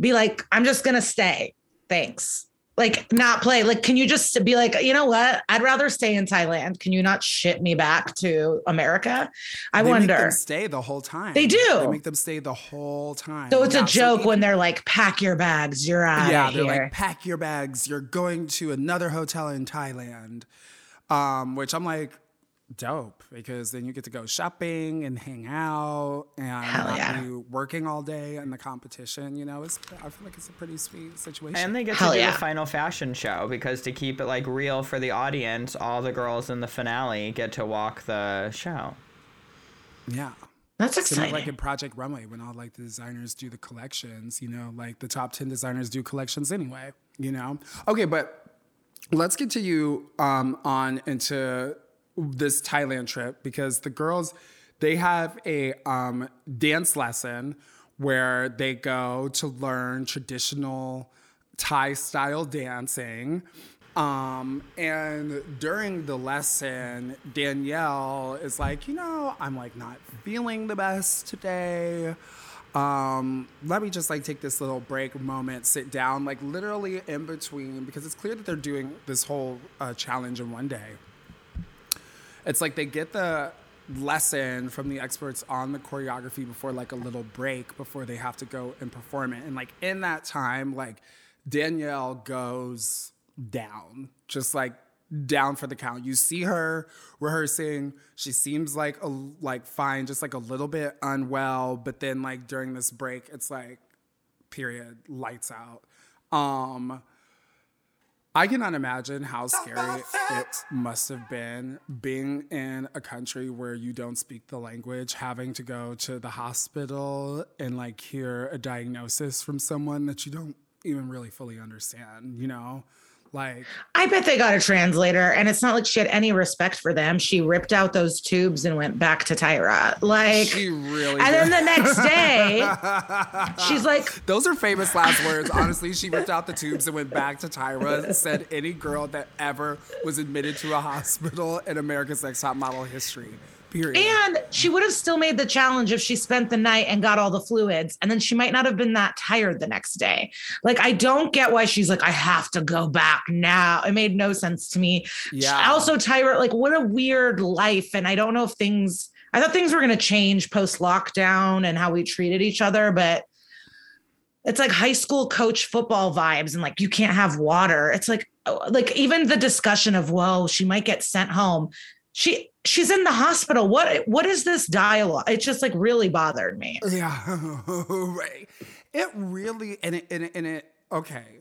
Speaker 4: be like, "I'm just gonna stay, thanks." Like, not play. Like, can you just be like, you know what? I'd rather stay in Thailand. Can you not ship me back to America? I
Speaker 1: they Make
Speaker 4: wonder.
Speaker 1: them stay the whole time.
Speaker 4: They do.
Speaker 1: They make them stay the whole time.
Speaker 4: So it's
Speaker 1: Yeah,
Speaker 4: a joke
Speaker 1: even-
Speaker 4: when they're like, "Pack your bags, you're out
Speaker 1: yeah, they're
Speaker 4: here."
Speaker 1: like, pack your bags. You're going to another hotel in Thailand. Um, which I'm like, dope because then you get to go shopping and hang out and
Speaker 4: Hell
Speaker 1: not
Speaker 4: yeah.
Speaker 1: be working all day in the competition. You know, it's I feel like it's a pretty sweet situation.
Speaker 3: and they get
Speaker 4: Hell
Speaker 3: to do
Speaker 4: yeah.
Speaker 3: the final fashion show because to keep it like real for the audience all the girls in the finale get to walk the show
Speaker 1: yeah.
Speaker 4: That's
Speaker 1: Similar
Speaker 4: exciting.
Speaker 1: like in Project Runway when all like the designers do the collections, you know, like the top 10 designers do collections anyway, you know? Okay, but let's get continue um, on into this Thailand trip because the girls, they have a um, dance lesson where they go to learn traditional Thai style dancing. Um, and during the lesson, Danielle is like, you know, I'm like not feeling the best today. Um, let me just like take this little break moment, sit down, like literally in between, because it's clear that they're doing this whole uh, challenge in one day. It's like they get the lesson from the experts on the choreography before like a little break before they have to go and perform it. And like in that time, like Danielle goes down, just like down for the count. You see her rehearsing. She seems like a, like fine, just like a little bit unwell. But then like during this break, it's like period, lights out. Um, I cannot imagine how scary it must have been being in a country where you don't speak the language, having to go to the hospital and like hear a diagnosis from someone that you don't even really fully understand, you know? Like,
Speaker 4: I bet they got a translator, and it's not like she had any respect for them. She ripped out those tubes and went back to Tyra. Like,
Speaker 1: she really
Speaker 4: and then the next day, she's like,
Speaker 1: Those are famous last words. Honestly, she ripped out the tubes and went back to Tyra. Said any girl that ever was admitted to a hospital in America's Next Top Model history. Period.
Speaker 4: and she would have still made the challenge if she spent the night and got all the fluids, and then she might not have been that tired the next day. Like, I don't get why she's like, I have to go back now. It made no sense to me.
Speaker 1: Yeah.
Speaker 4: Also, Tyra, like, what a weird life. And I don't know if things, I thought things were going to change post lockdown and how we treated each other, but it's like high school coach football vibes and like you can't have water. It's like, oh, like even the discussion of, well, she might get sent home. She, she's in the hospital. What, what is this dialogue? It just like really bothered me.
Speaker 1: Yeah, right. It really and it and it, and it okay.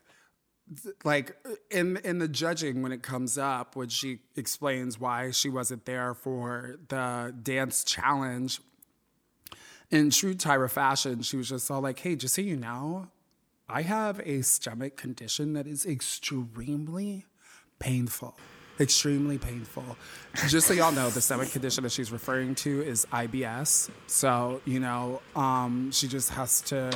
Speaker 1: Like in in the judging when it comes up, when she explains why she wasn't there for the dance challenge. In true Tyra fashion, she was just all like, "Hey, just so you know, I have a stomach condition that is extremely painful." Extremely painful. Just so y'all know, the stomach condition that she's referring to is IBS. So, you know, um, she just has to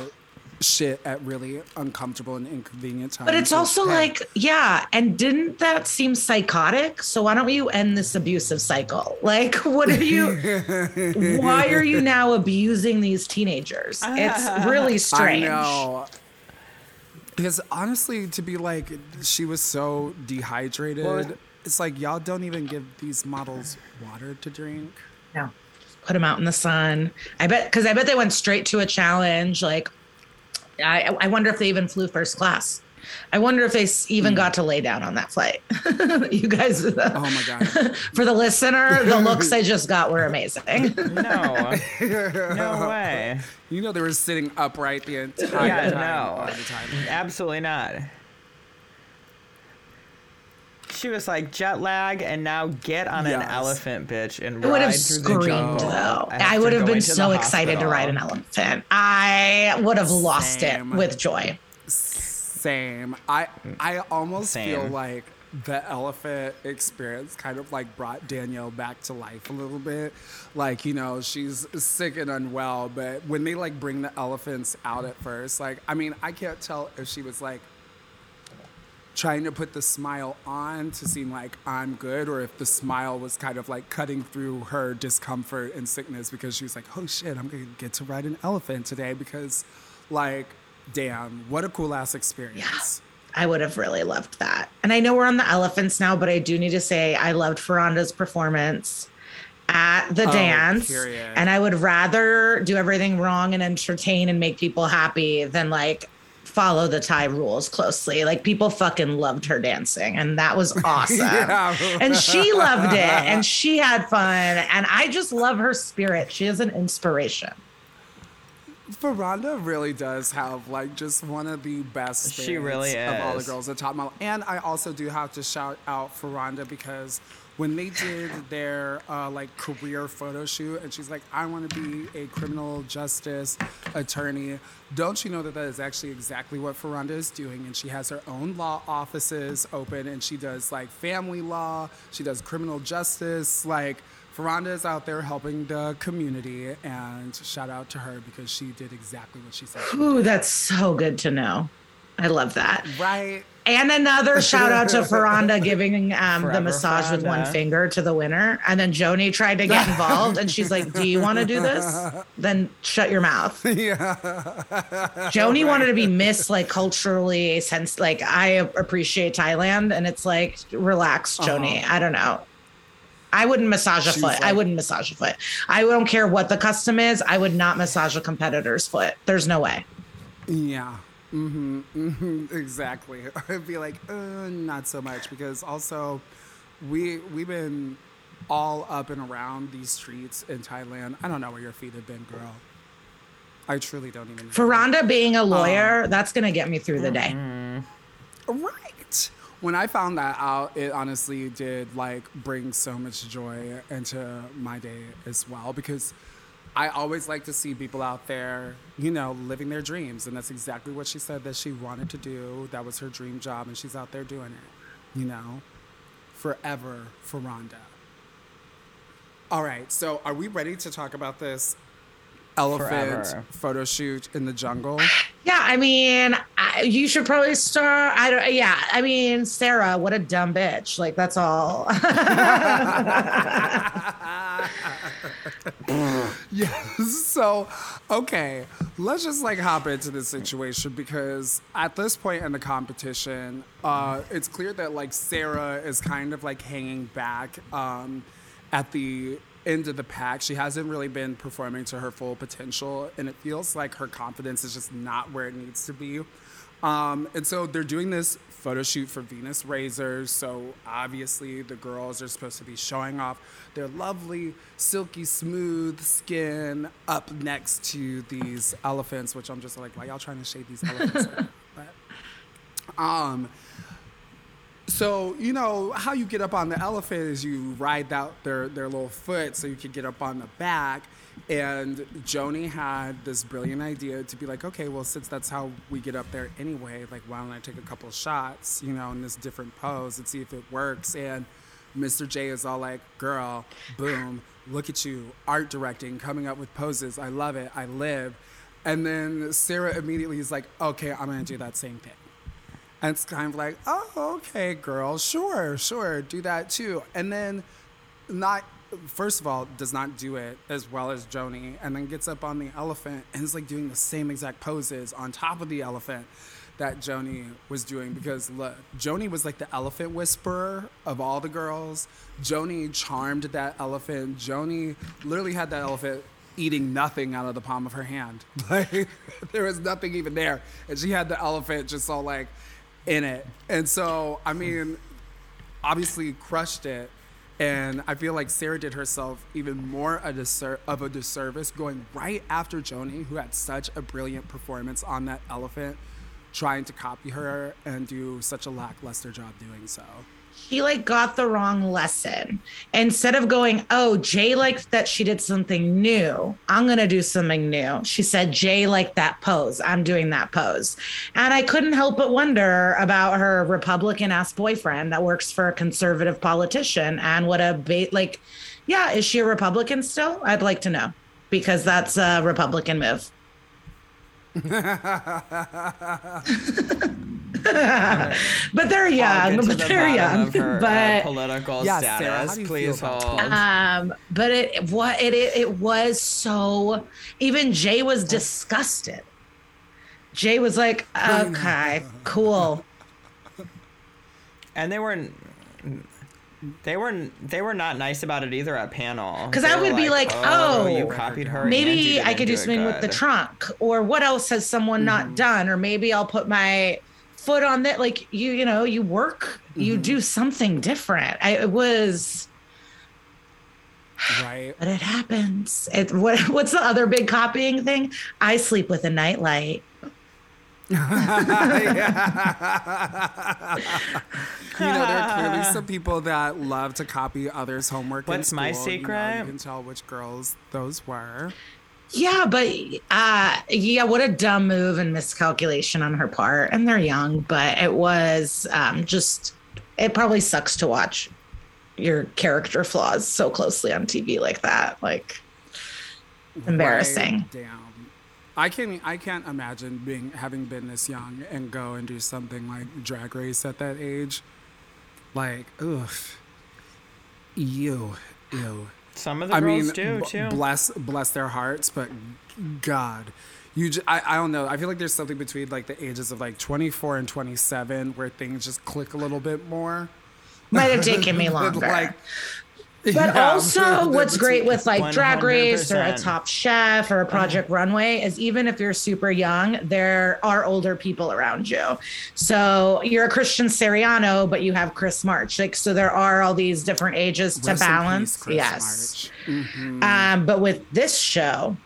Speaker 1: shit at really uncomfortable and inconvenient times.
Speaker 4: But it's also
Speaker 1: hey,
Speaker 4: like, yeah. And didn't that seem psychotic? So why don't you end this abusive cycle? Like, what are you, why are you now abusing these teenagers? It's really strange.
Speaker 1: I
Speaker 4: strange.
Speaker 1: know. Because honestly, to be like, she was so dehydrated.
Speaker 3: Well,
Speaker 1: it's like y'all don't even give these models water to drink.
Speaker 4: No. Put them out in the sun. I bet, because I bet they went straight to a challenge. Like, I, I wonder if they even flew first class. I wonder if they s- even hmm. got to lay down on that flight. you guys,
Speaker 1: Oh my god.
Speaker 4: for the listener, the looks I just got were amazing.
Speaker 3: No, no way.
Speaker 1: You know they were sitting upright the entire
Speaker 3: Yeah,
Speaker 1: time.
Speaker 3: no.
Speaker 1: the time.
Speaker 3: Absolutely not. She was like jet lag, and now get on an elephant, bitch, and
Speaker 4: I would
Speaker 3: ride
Speaker 4: have
Speaker 3: through the
Speaker 4: screamed
Speaker 3: jungle.
Speaker 4: though.
Speaker 3: have
Speaker 4: I would have been so excited to ride an elephant. I would have lost it with joy.
Speaker 1: Same. I I almost feel like the elephant experience kind of like brought Danielle back to life a little bit. Like, you know, she's sick and unwell, but when they like bring the elephants out at first, like I mean, I can't tell if she was like trying to put the smile on to seem like I'm good, or if the smile was kind of like cutting through her discomfort and sickness because she was like, oh shit, I'm gonna get to ride an elephant today because, like, damn, what a cool ass experience.
Speaker 4: Yeah, I would have really loved that. And I know we're on the elephants now, but I do need to say I loved Furonda's performance at the
Speaker 1: Oh,
Speaker 4: dance.
Speaker 1: period.
Speaker 4: And I would rather do everything wrong and entertain and make people happy than like follow the Thai rules closely. Like people fucking loved her dancing and that was awesome.
Speaker 1: Yeah.
Speaker 4: and she loved it and she had fun. And I just love her spirit. She is an inspiration.
Speaker 1: Furonda really does have like just one of the best
Speaker 3: She
Speaker 1: spirits
Speaker 3: really
Speaker 1: of all the girls at Top Model. And I also do have to shout out Furonda because when they did their uh, like career photo shoot, and she's like, "I want to be a criminal justice attorney." Don't you know that that is actually exactly what Furonda is doing? And she has her own law offices open, and she does like family law, she does criminal justice, like. Furonda is out there helping the community, and shout out to her because she did exactly what she said. she
Speaker 4: Ooh, that's so good to know. I love that.
Speaker 1: Right?
Speaker 4: And another shout out to Furonda giving um, the
Speaker 3: Forever
Speaker 4: massage with one finger to the winner. And then Joanie tried to get involved and she's like, Do you want to do this? Then shut your mouth.
Speaker 1: Yeah.
Speaker 4: Joanie wanted to be Miss, like culturally sense. Like, I appreciate Thailand. And it's like, relax, Joanie. I don't know. I wouldn't massage a
Speaker 1: She's
Speaker 4: foot. I wouldn't massage a foot. I don't care what the custom is. I would not massage a competitor's foot. There's no way.
Speaker 1: Yeah. Hmm mm-hmm, exactly. I'd be like, uh, not so much because also, we we've been all up and around these streets in Thailand. I don't know where your feet have been, girl. I truly don't even. know.
Speaker 4: Furonda being a lawyer,
Speaker 1: Um,
Speaker 4: that's going to get me through the day.
Speaker 1: Right. When I found that out, it honestly did like bring so much joy into my day as well because I always like to see people out there, you know, living their dreams. And that's exactly what she said that she wanted to do. That was her dream job, and she's out there doing it, you know, forever Furonda. All right, so are we ready to talk about this elephant
Speaker 3: Forever.
Speaker 1: photo shoot in the jungle?
Speaker 4: Yeah, I mean, I, you should probably start. I don't. Yeah, I mean, Sarah, what a dumb bitch. Like that's all.
Speaker 1: Yes. So, okay, let's just like hop into this situation because at this point in the competition, uh, it's clear that like Sarah is kind of like hanging back um, at the end of the pack. She hasn't really been performing to her full potential, and it feels like her confidence is just not where it needs to be. Um, and so they're doing this photo shoot for Venus Razors. So obviously the girls are supposed to be showing off their lovely, silky, smooth skin up next to these elephants, which I'm just like, why y'all trying to shade these elephants? like but, um, so you know how you get up on the elephant is you ride out their their little foot so you can get up on the back. And Joanie had this brilliant idea to be like, okay, well, since that's how we get up there anyway, like, why don't I take a couple shots, you know, in this different pose and see if it works? And Mr. J is all like, girl, boom, look at you, art directing, coming up with poses. I love it. I live. And then Sarah immediately is like, okay, I'm going to do that same thing. And it's kind of like, oh, okay, girl, sure, sure, do that too. And then, not, first of all, does not do it as well as Joanie, and then gets up on the elephant and is like doing the same exact poses on top of the elephant that Joanie was doing. Because look, Joanie was like the elephant whisperer of all the girls. Joanie charmed that elephant. Joanie literally had that elephant eating nothing out of the palm of her hand. Like there was nothing even there, and she had the elephant just all like in it. And so, I mean, obviously crushed it. And I feel like Sarah did herself even more a disser- of a disservice going right after Joanie, who had such a brilliant performance on that elephant, trying to copy her and do such a lackluster job doing so.
Speaker 4: She like got the wrong lesson. Instead of going, oh, Jay liked that she did something new. I'm gonna do something new. She said, Jay liked that pose. I'm doing that pose. And I couldn't help but wonder about her Republican ass boyfriend that works for a conservative politician and what a bait like, yeah, is she a Republican still? I'd like to know because that's a Republican move. but they're
Speaker 3: I'll
Speaker 4: young.
Speaker 3: get to
Speaker 4: But
Speaker 3: the
Speaker 4: they're young.
Speaker 3: of her, uh,
Speaker 4: but
Speaker 3: political
Speaker 1: Yeah,
Speaker 3: status.
Speaker 1: do you
Speaker 3: Please hold.
Speaker 4: um, but it what it, it it was so. Even Jay was disgusted. Jay was like, "Okay, cool."
Speaker 3: And they weren't they were they were not nice about it either at panel. Because
Speaker 4: I
Speaker 3: were
Speaker 4: would be like, oh,
Speaker 3: you copied her.
Speaker 4: Maybe I could do
Speaker 3: it
Speaker 4: something with the trunk, or what else has someone
Speaker 3: Mm-hmm.
Speaker 4: not done, or maybe I'll put my foot on that. Like you, you know, you work, you
Speaker 3: Mm-hmm.
Speaker 4: do something different. I, it was.
Speaker 1: Right?
Speaker 4: But it happens. It, what, what's the other big copying thing? I sleep with a nightlight.
Speaker 1: you know, there are clearly some people that love to copy others' homework. in
Speaker 3: What's my
Speaker 1: school. You know,
Speaker 3: secret?
Speaker 1: You, can tell which girls those were.
Speaker 4: Yeah, but uh yeah, what a dumb move and miscalculation on her part. And they're young, but it was um just it probably sucks to watch your character flaws so closely on TV like that. Like embarrassing.
Speaker 1: Right? Damn. I can't. I can't imagine being having been this young and go and do something like Drag Race at that age. Like, ugh. Ew. Ew.
Speaker 3: Some of the
Speaker 1: I
Speaker 3: girls
Speaker 1: mean,
Speaker 3: do
Speaker 1: b-
Speaker 3: too.
Speaker 1: bless bless their hearts, but God, you. J- I, I don't know. I feel like there's something between like the ages of like 24 and 27 where things just click a little bit more.
Speaker 4: Might have taken me longer.
Speaker 1: like,
Speaker 4: But
Speaker 1: yeah,
Speaker 4: also,
Speaker 1: the-
Speaker 4: what's
Speaker 1: the-
Speaker 4: great with like Drag Race or a Top Chef or a Project Runway is even if you're super young, there are older people around you. So you're a Christian Siriano, but you have Chris March. Like, so there are all these different ages to
Speaker 1: Rest
Speaker 4: balance.
Speaker 1: peace,
Speaker 4: yes.
Speaker 1: March. Mhm.
Speaker 4: Um, but with this show,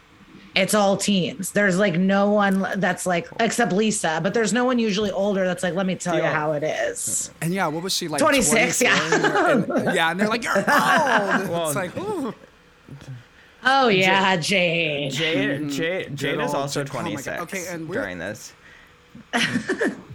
Speaker 4: it's all teens. There's like no one that's like, except Lisa, but there's no one usually older that's like, let me tell you how it is.
Speaker 1: And yeah, what was she like?
Speaker 4: 26, yeah.
Speaker 1: And- and- yeah, and they're like, you're old.
Speaker 3: Well,
Speaker 1: it's like, ooh.
Speaker 4: Oh, yeah, Jade.
Speaker 3: Jade, Jade, mm-hmm. Jade is also
Speaker 1: Jade. Oh
Speaker 3: 26
Speaker 1: Okay, and
Speaker 3: during this.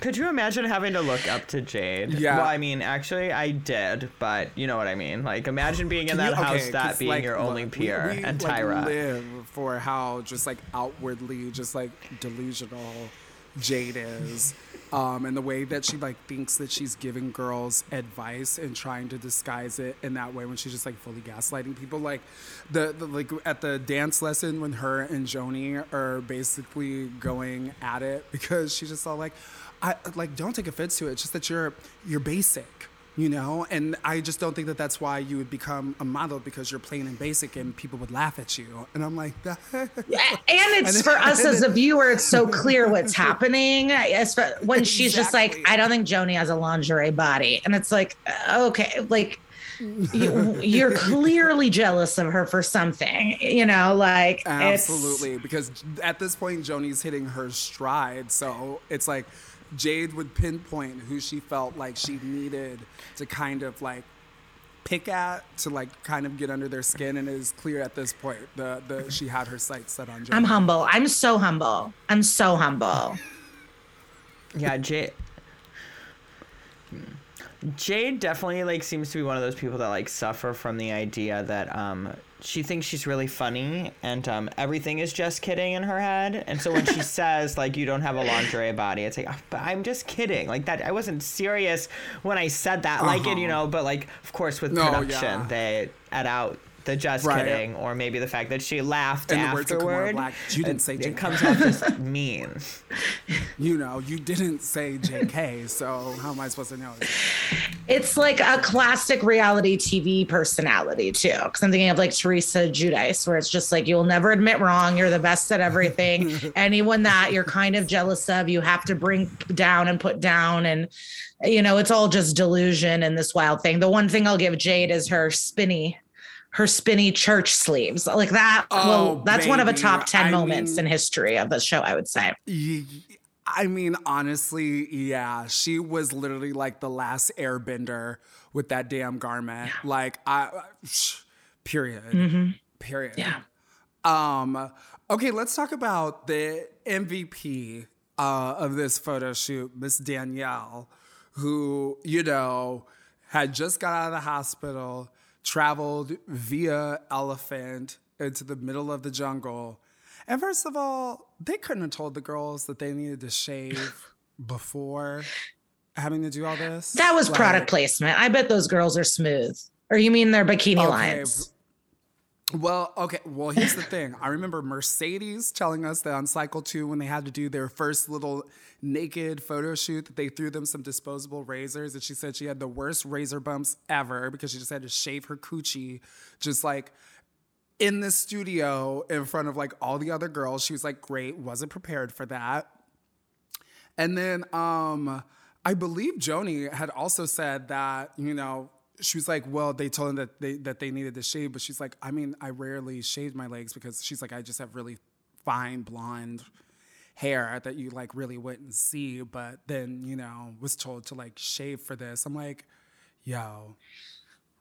Speaker 3: Could you imagine having to look up to Jade?
Speaker 1: Yeah.
Speaker 3: Well, I mean, actually, I did, but you know what I mean. Like, imagine being in
Speaker 1: Can
Speaker 3: that
Speaker 1: you-
Speaker 3: house,
Speaker 1: okay,
Speaker 3: that being
Speaker 1: like,
Speaker 3: your only
Speaker 1: look, we-
Speaker 3: peer,
Speaker 1: we,
Speaker 3: and
Speaker 1: like,
Speaker 3: Tyra.
Speaker 1: live for how just like outwardly just like delusional Jade is. Um, and the way that she like thinks that she's giving girls advice and trying to disguise it in that way when she's just like fully gaslighting people. Like the, the like at the dance lesson when her and Joanie are basically going at it because she just all like, I like don't take offense to it. It's just that you're you're basic you know? And i just don't think that that's why you would become a model because you're plain and basic and people would laugh at you. And i'm like
Speaker 4: and it's
Speaker 1: And
Speaker 4: for
Speaker 1: then-
Speaker 4: us as a viewer it's so clear what's happening. As for- when she's just like i don't think Joanie has a lingerie body. And it's like okay like you, you're clearly jealous of her for something you know like
Speaker 1: absolutely because at this point Joanie's hitting her stride so it's like jade would pinpoint who she felt like she needed to kind of like pick at to like kind of get under their skin and it is clear at this point the, the she had her sights set on Jade.
Speaker 4: i'm humble i'm so humble i'm so humble
Speaker 3: Yeah, Jade. Jade definitely like seems to be one of those people that like suffer from the idea that um she thinks she's really funny and um everything is just kidding in her head. And so when she says like you don't have a lingerie body, it's like "Ah, but I'm just kidding. Like that I wasn't serious when I said that. Like it, you know, but like of course with
Speaker 1: No,
Speaker 3: production
Speaker 1: yeah.
Speaker 3: they add out the just
Speaker 1: Right.
Speaker 3: kidding, or maybe the fact that she laughed
Speaker 1: In the words
Speaker 3: afterward.
Speaker 1: Black, you didn't
Speaker 3: it,
Speaker 1: say
Speaker 3: it
Speaker 1: JK.
Speaker 3: comes off as mean.
Speaker 1: You know, you didn't say JK, so how am I supposed to know?
Speaker 4: It's like a classic reality TV personality too. Because I'm thinking of like Teresa Giudice, where it's just like you'll never admit wrong. You're the best at everything. Anyone that you're kind of jealous of, you have to bring down and put down, and you know it's all just delusion and this wild thing. The one thing I'll give Jade is her spinny. Her spinny church sleeves, like that.
Speaker 1: Oh,
Speaker 4: well, that's one of
Speaker 1: baby.
Speaker 4: top ten
Speaker 1: I
Speaker 4: moments
Speaker 1: mean-
Speaker 4: in history of the show. I would say.
Speaker 1: I mean, honestly, yeah, she was literally like the last airbender with that damn garment. Like, I, period. Period.
Speaker 4: Yeah.
Speaker 1: Um, okay, let's talk about the MVP uh, of this photo shoot, Miss Danielle, who, you know, had just got out of the hospital, traveled via elephant into the middle of the jungle. And first of all, they couldn't have told the girls that they needed to shave before having to do all this.
Speaker 4: That was
Speaker 1: Like-
Speaker 4: product placement. I bet those girls are smooth. Or you mean their bikini
Speaker 1: Okay,
Speaker 4: lines?
Speaker 1: Well, okay. Well, here's the thing. I remember Mercedes telling us that on Cycle 2, when they had to do their first little naked photo shoot, that they threw them some disposable razors. And she said she had the worst razor bumps ever because she just had to shave her coochie just like in the studio in front of like all the other girls. She was like, great, wasn't prepared for that. And then um I believe Joanie had also said that, you know, she was like, well, they told him that they that they needed to shave, but she's like, I mean, I rarely shaved my legs because she's like, I just have really fine blonde hair that you like really wouldn't see, but then, you know, was told to like shave for this. I'm like, yo,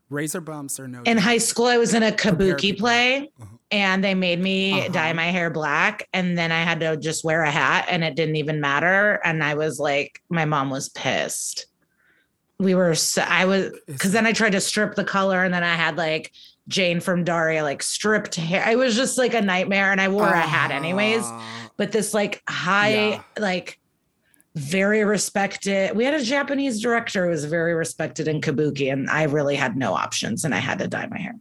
Speaker 1: razor bumps are no
Speaker 4: In high school, I was in a kabuki play and they made me
Speaker 1: Uh-huh.
Speaker 4: dye my hair black. And then I had to just wear a hat and it didn't even matter. And I was like, my mom was pissed. We were, so, I was, because then I tried to strip the color and then I had like Jane from Daria, like stripped hair. It was just like a nightmare. And I wore a hat anyways.
Speaker 1: Uh,
Speaker 4: but this like high
Speaker 1: Yeah.
Speaker 4: like very respected we had a japanese director who was very respected in kabuki and i really had no options and i had to dye my hair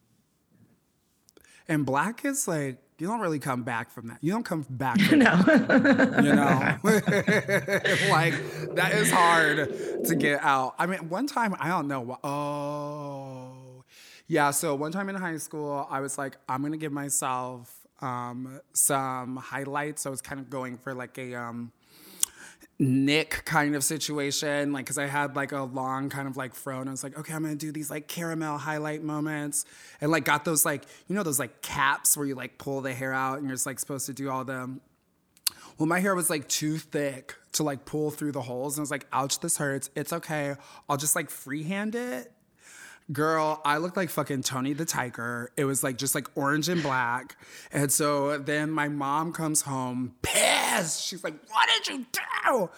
Speaker 1: And black is like, you don't really come back from that. You don't come back from
Speaker 4: no
Speaker 1: you know? Like that is hard to get out. I mean one time i don't know oh yeah so one time in high school i was like i'm gonna give myself um some highlights. So i was kind of going for like a um Nick kind of situation, like, cause I had like a long kind of like fro, and I was like, okay, I'm gonna do these like caramel highlight moments, and like got those like, you know, those like caps where you like pull the hair out and you're just like supposed to do all them. Well, my hair was like too thick to like pull through the holes, and I was like, ouch, this hurts. It's okay. I'll just like freehand it. Girl, I looked like fucking Tony the Tiger. It was like just like orange and black. And so then my mom comes home pissed. She's like, What did you do?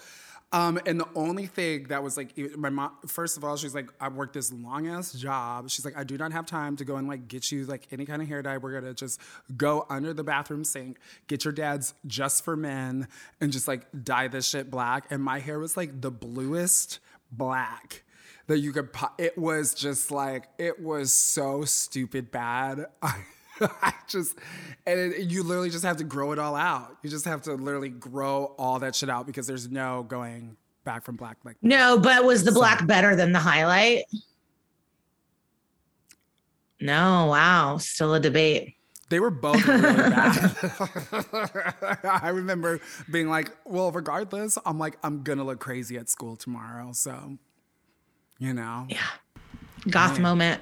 Speaker 1: Um, and the only thing that was like, my mom, first of all, she's like, I worked this long ass job. She's like, I do not have time to go and like get you like any kind of hair dye. We're gonna just go under the bathroom sink, get your dad's just for men, and just like dye this shit black. And my hair was like the bluest black that you could po- it was just like it was so stupid bad. I, I just and it, you literally just have to grow it all out. You just have to literally grow all that shit out because there's no going back from black like
Speaker 4: no but was the black better than the highlight? No wow still a debate.
Speaker 1: They were both really bad. I remember being like well regardless i'm like i'm gonna look crazy at school tomorrow so you know
Speaker 4: yeah goth moment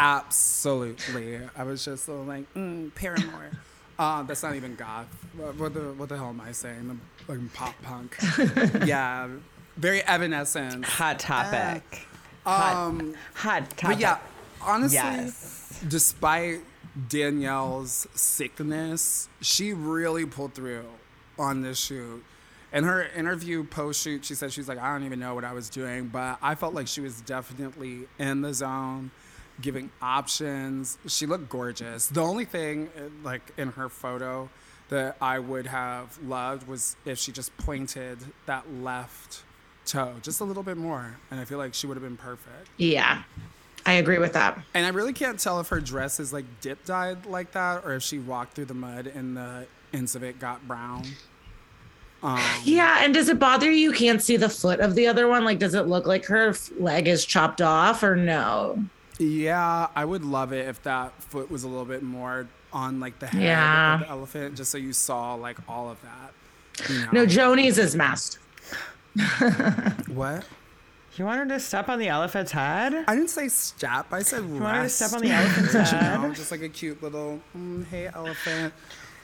Speaker 1: Absolutely. I was just so like, mm, Paramore. Uh, that's not even goth. What, what the what the hell am I saying? The like, pop punk. yeah, very Evanescence.
Speaker 3: Hot topic.
Speaker 1: Um,
Speaker 3: Hot topic.
Speaker 1: but yeah, honestly,
Speaker 3: Yes.
Speaker 1: despite Danielle's sickness, she really pulled through on this shoot. In her interview post shoot, she said she was like, I don't even know what I was doing, but I felt like she was definitely in the zone, giving options. She looked gorgeous. The only thing, uh, like in her photo, that I would have loved was if she just pointed that left toe just a little bit more, and I feel like she would have been perfect.
Speaker 4: yeah I agree with that.
Speaker 1: And I really can't tell if her dress is like dip dyed like that or if she walked through the mud and the ends of it got brown. Um,
Speaker 4: Yeah, and does it bother you? You can't see the foot of the other one. Like, does it look like her leg is chopped off or no?
Speaker 1: yeah, I would love it if that foot was a little bit more on like the head
Speaker 4: Yeah.
Speaker 1: of the elephant, just so you saw like all of that. you know?
Speaker 4: No, Joanie's is masked.
Speaker 1: what?
Speaker 3: You want her to step on the elephant's head?
Speaker 1: I didn't say step. I said
Speaker 3: You want her to step on the elephant's
Speaker 1: you
Speaker 3: head?
Speaker 1: know, just like a cute little mm, hey elephant.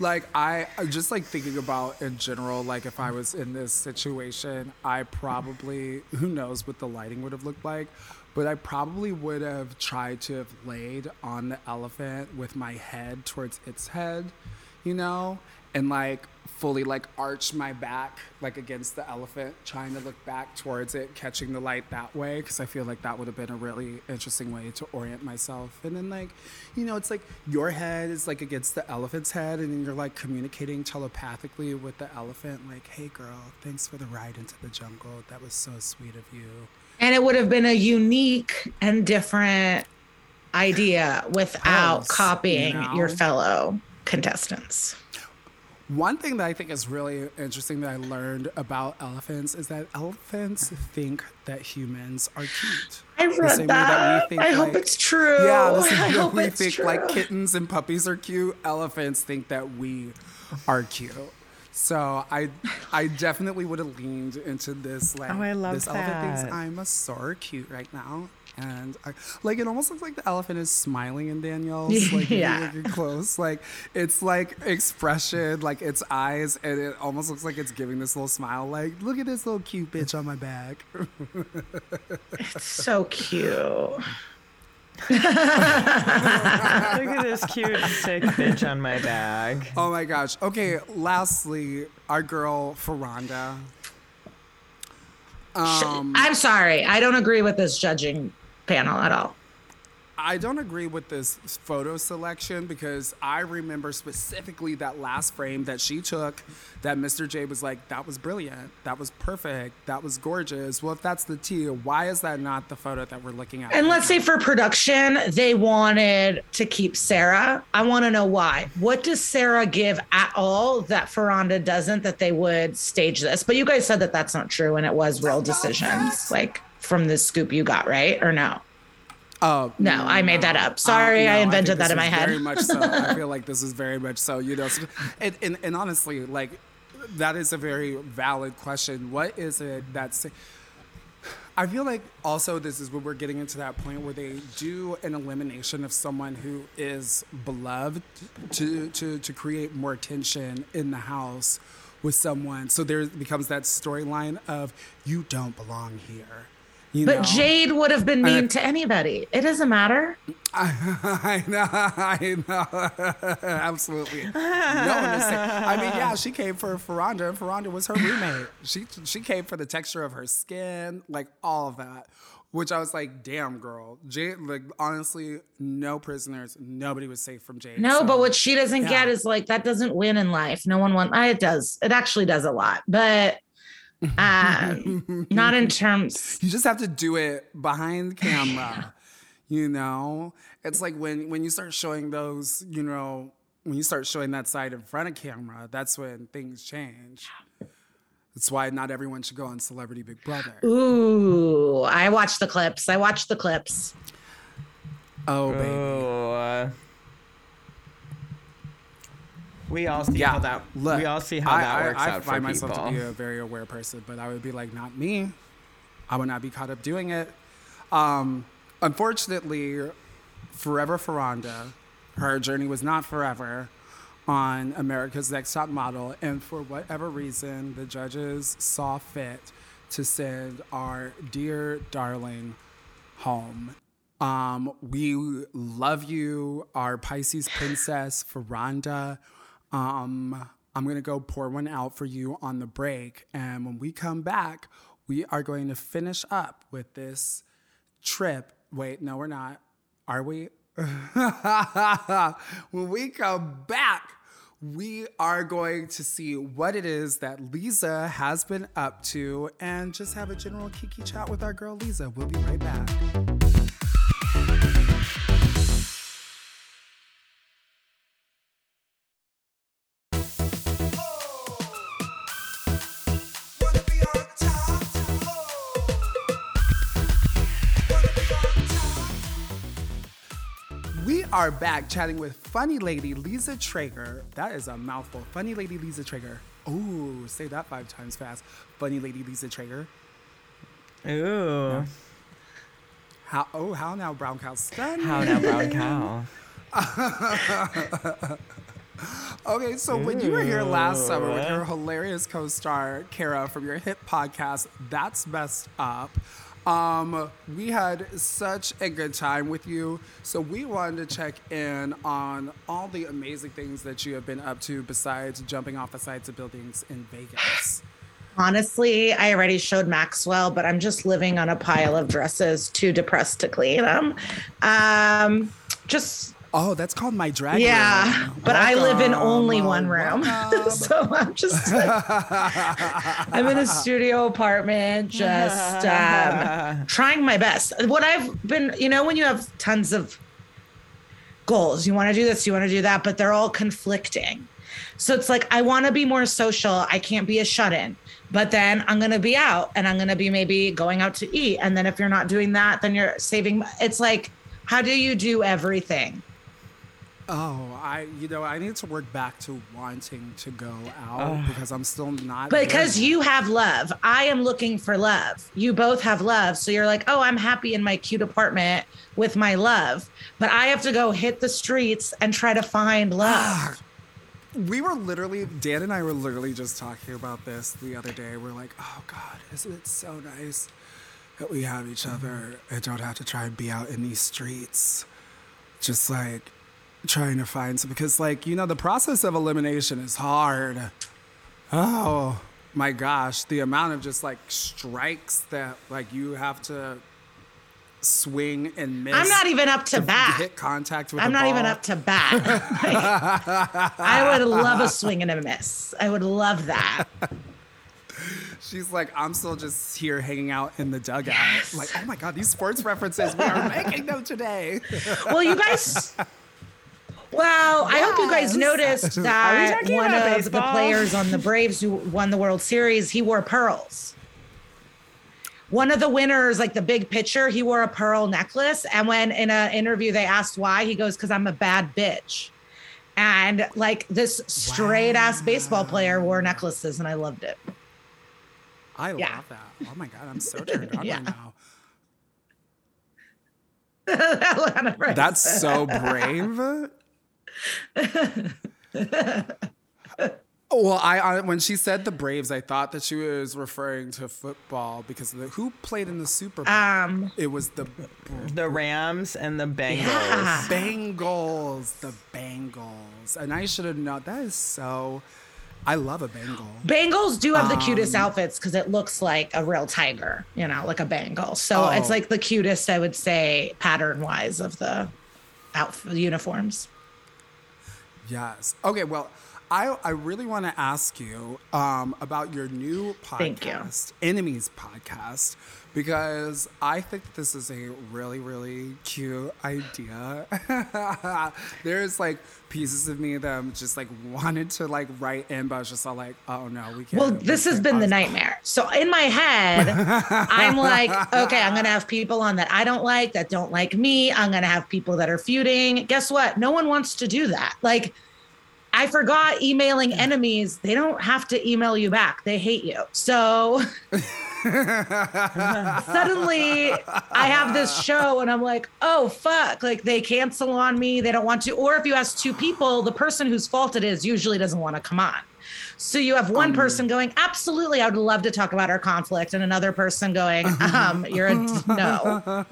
Speaker 1: Like I just like thinking about in general, like if I was in this situation, I probably who knows what the lighting would have looked like, but I probably would have tried to have laid on the elephant with my head towards its head, you know, and like fully like arch my back like against the elephant, trying to look back towards it, catching the light that way, because I feel like that would have been a really interesting way to orient myself. And then like, you know, it's like your head is like against the elephant's head, and then you're like communicating telepathically with the elephant, like, "Hey, girl, thanks for the ride into the jungle. That was so sweet of you."
Speaker 4: And it would have been a unique and different idea without copying
Speaker 1: you know?
Speaker 4: your fellow contestants.
Speaker 1: One thing that I think is really interesting that I learned about elephants is that elephants think that humans are cute.
Speaker 4: I read
Speaker 1: same way
Speaker 4: that.
Speaker 1: we think,
Speaker 4: I hope it's true.
Speaker 1: Yeah, the same
Speaker 4: I
Speaker 1: way we think
Speaker 4: true.
Speaker 1: like kittens and puppies are cute. Elephants think that we are cute. So I, I definitely would have leaned into this. Like,
Speaker 3: Oh, I love
Speaker 1: this elephant thinks. I'm a sore cute right now, and I, like it almost looks like the elephant is smiling in Danielle's. Like,
Speaker 4: Yeah.
Speaker 1: if you look close, like it's like expression, like its eyes, and it almost looks like it's giving this little smile. Like, look at this little cute bitch on my back.
Speaker 4: It's so cute.
Speaker 3: Look at this cute, sick bitch on my bag.
Speaker 1: Oh my gosh. Okay, lastly, our girl Furonda. Um,
Speaker 4: I'm sorry. I don't agree with this judging panel at all.
Speaker 1: I don't agree with this photo selection because I remember specifically that last frame that she took that Mr. J was like, that was brilliant. That was perfect. That was gorgeous. Well, if that's the T, why is that not the photo that we're looking at?
Speaker 4: And
Speaker 1: right
Speaker 4: let's say for production, they wanted to keep Sarah. I want to know why. What does Sarah give at all that Furonda doesn't that they would stage this? But you guys said that that's not true and it was real decisions, like from the scoop you got, right? Or no?
Speaker 1: Oh,
Speaker 4: No, I made that up. Sorry,
Speaker 1: Uh,
Speaker 4: I invented
Speaker 1: think
Speaker 4: that in my head.
Speaker 1: Very much so. I feel like this is very much so. You know, and, and, and honestly, like that is a very valid question. What is it that's? I feel like also this is where we're getting into that point where they do an elimination of someone who is beloved to to to create more tension in the house with someone. So there becomes that storyline of you don't belong here. You
Speaker 4: But
Speaker 1: know?
Speaker 4: Jade would have been
Speaker 1: I-
Speaker 4: mean to anybody. It doesn't matter.
Speaker 1: I know, I know, absolutely. No. I mean, yeah, she came for Furonda, and Furonda was her roommate. She she came for the texture of her skin, like all of that. Which I was like, damn, girl. Jade, like honestly, no prisoners. Nobody was safe from Jade.
Speaker 4: No,
Speaker 1: so-
Speaker 4: but what she doesn't
Speaker 1: yeah.
Speaker 4: get is like that doesn't win in life. No one won. It does. It actually does a lot, but um, not in terms.
Speaker 1: you just have to do it behind camera you know it's like when when you start showing those you know when you start showing that side in front of camera that's when things change that's why not everyone should go on celebrity big brother
Speaker 4: Ooh, I watched the clips. I watched the clips.
Speaker 1: oh baby
Speaker 3: Oh, uh, we all see
Speaker 1: yeah
Speaker 3: how that.
Speaker 1: look,
Speaker 3: we all see how
Speaker 1: I,
Speaker 3: that
Speaker 1: I-
Speaker 3: works
Speaker 1: I,
Speaker 3: out
Speaker 1: find
Speaker 3: for
Speaker 1: myself
Speaker 3: people.
Speaker 1: to be a very aware person but i would be like not me i would not be caught up doing it um unfortunately forever Furonda her journey was not forever on america's next top model and for whatever reason the judges saw fit to send our dear darling home um, we love you, our Pisces princess, Furonda. Um, I'm gonna go pour one out for you on the break, and when we come back, we are going to finish up with this trip. Wait, no, we're not. Are we? when we come back, we are going to see what it is that Lisa has been up to and just have a general kiki chat with our girl Lisa. We'll be right back. Are back chatting with funny lady Lisa Treyger. That is a mouthful. Funny lady Lisa Treyger. Ooh, say that five times fast. Funny lady Lisa Treyger.
Speaker 3: Ooh.
Speaker 1: How? Oh, how now, brown cow? Stunning.
Speaker 3: How now, brown cow?
Speaker 1: Okay, so when you were here last summer with your hilarious co-star Kara from your hit podcast, That's Messed Up, um, we had such a good time with you. So we wanted to check in on all the amazing things that you have been up to besides jumping off the sides of buildings in Vegas.
Speaker 4: Honestly, I already showed Maxwell, but I'm just living on a pile of dresses, too depressed to clean them. Um, just
Speaker 1: Oh, that's called my drag
Speaker 4: yeah,
Speaker 1: room.
Speaker 4: but I live in only one room, so I'm just like, I'm in a studio apartment, just um, trying my best. What I've been, you know, when you have tons of goals, you want to do this, you want to do that, but they're all conflicting. So it's like I want to be more social. I can't be a shut in. But then I'm going to be out and I'm going to be maybe going out to eat. And then if you're not doing that, then you're saving. It's like, how do you do everything?
Speaker 1: Oh, I you know I need to work back to wanting to go out because I'm still not.
Speaker 4: Because
Speaker 1: there.
Speaker 4: you have love. I am looking for love. You both have love. So you're like, oh, I'm happy in my cute apartment with my love. But I have to go hit the streets and try to find ah, love.
Speaker 1: we were literally Dan and I were literally just talking about this the other day. We're like, oh God, isn't it so nice that we have each other and don't have to try and be out in these streets, just like trying to find some because like you know the process of elimination is hard. Oh my gosh, the amount of just like strikes that like you have to swing and miss.
Speaker 4: I'm not even up to
Speaker 1: to
Speaker 4: bat.
Speaker 1: hit contact with.
Speaker 4: I'm not even up to bat. I would love a swing and a miss. I would love that.
Speaker 1: She's like, I'm still just here hanging out in the dugout.
Speaker 4: Yes.
Speaker 1: Like, oh my God, these sports references, we are making them today.
Speaker 4: Well, you guys. Wow, I hope you guys noticed that one
Speaker 3: about
Speaker 4: of the players on the Braves who won the World Series, he wore pearls. One of the winners, like the big pitcher, he wore a pearl necklace. And when in an interview they asked why, he goes, Because I'm a bad bitch. And like this straight ass baseball player wore necklaces, and I loved it.
Speaker 1: I
Speaker 4: Yeah.
Speaker 1: love that. Oh my God, I'm so turned on
Speaker 4: Yeah.
Speaker 1: right now.
Speaker 4: That's
Speaker 1: That's so brave. well, I, I when she said the Braves, I thought that she was referring to football because the, who played in the Super Bowl?
Speaker 4: um
Speaker 1: it was the
Speaker 3: The Rams and the Bengals.
Speaker 4: Yeah.
Speaker 1: Bengals. The Bengals. And I should have known. That is so. I love a Bengal.
Speaker 4: Bengals do have the
Speaker 1: Um,
Speaker 4: cutest outfits because it looks like a real tiger, you know, like a Bengal. So
Speaker 1: Oh.
Speaker 4: it's like the cutest, I would say, pattern wise of the outfit uniforms.
Speaker 1: Yes. Okay. Well, I I really want to ask you um, about your new
Speaker 4: Thank you.
Speaker 1: podcast, Enemies podcast, because I think this is a really really cute idea. There's like pieces of me that I'm just like wanted to like write in, but I was just all like, oh no, we can't.
Speaker 4: Well, this has been the nightmare. So in my head, I'm like, okay, I'm going to have people on that I don't like, that don't like me. I'm going to have people that are feuding. Guess what? No one wants to do that. Like, I forgot emailing enemies. They don't have to email you back. They hate you. So suddenly I have this show and I'm like, oh, fuck. Like they cancel on me. They don't want to. Or if you ask two people, the person whose fault it is usually doesn't want to come on. So you have one person going, absolutely, I would love to talk about our conflict, and another person going, um, you're a no.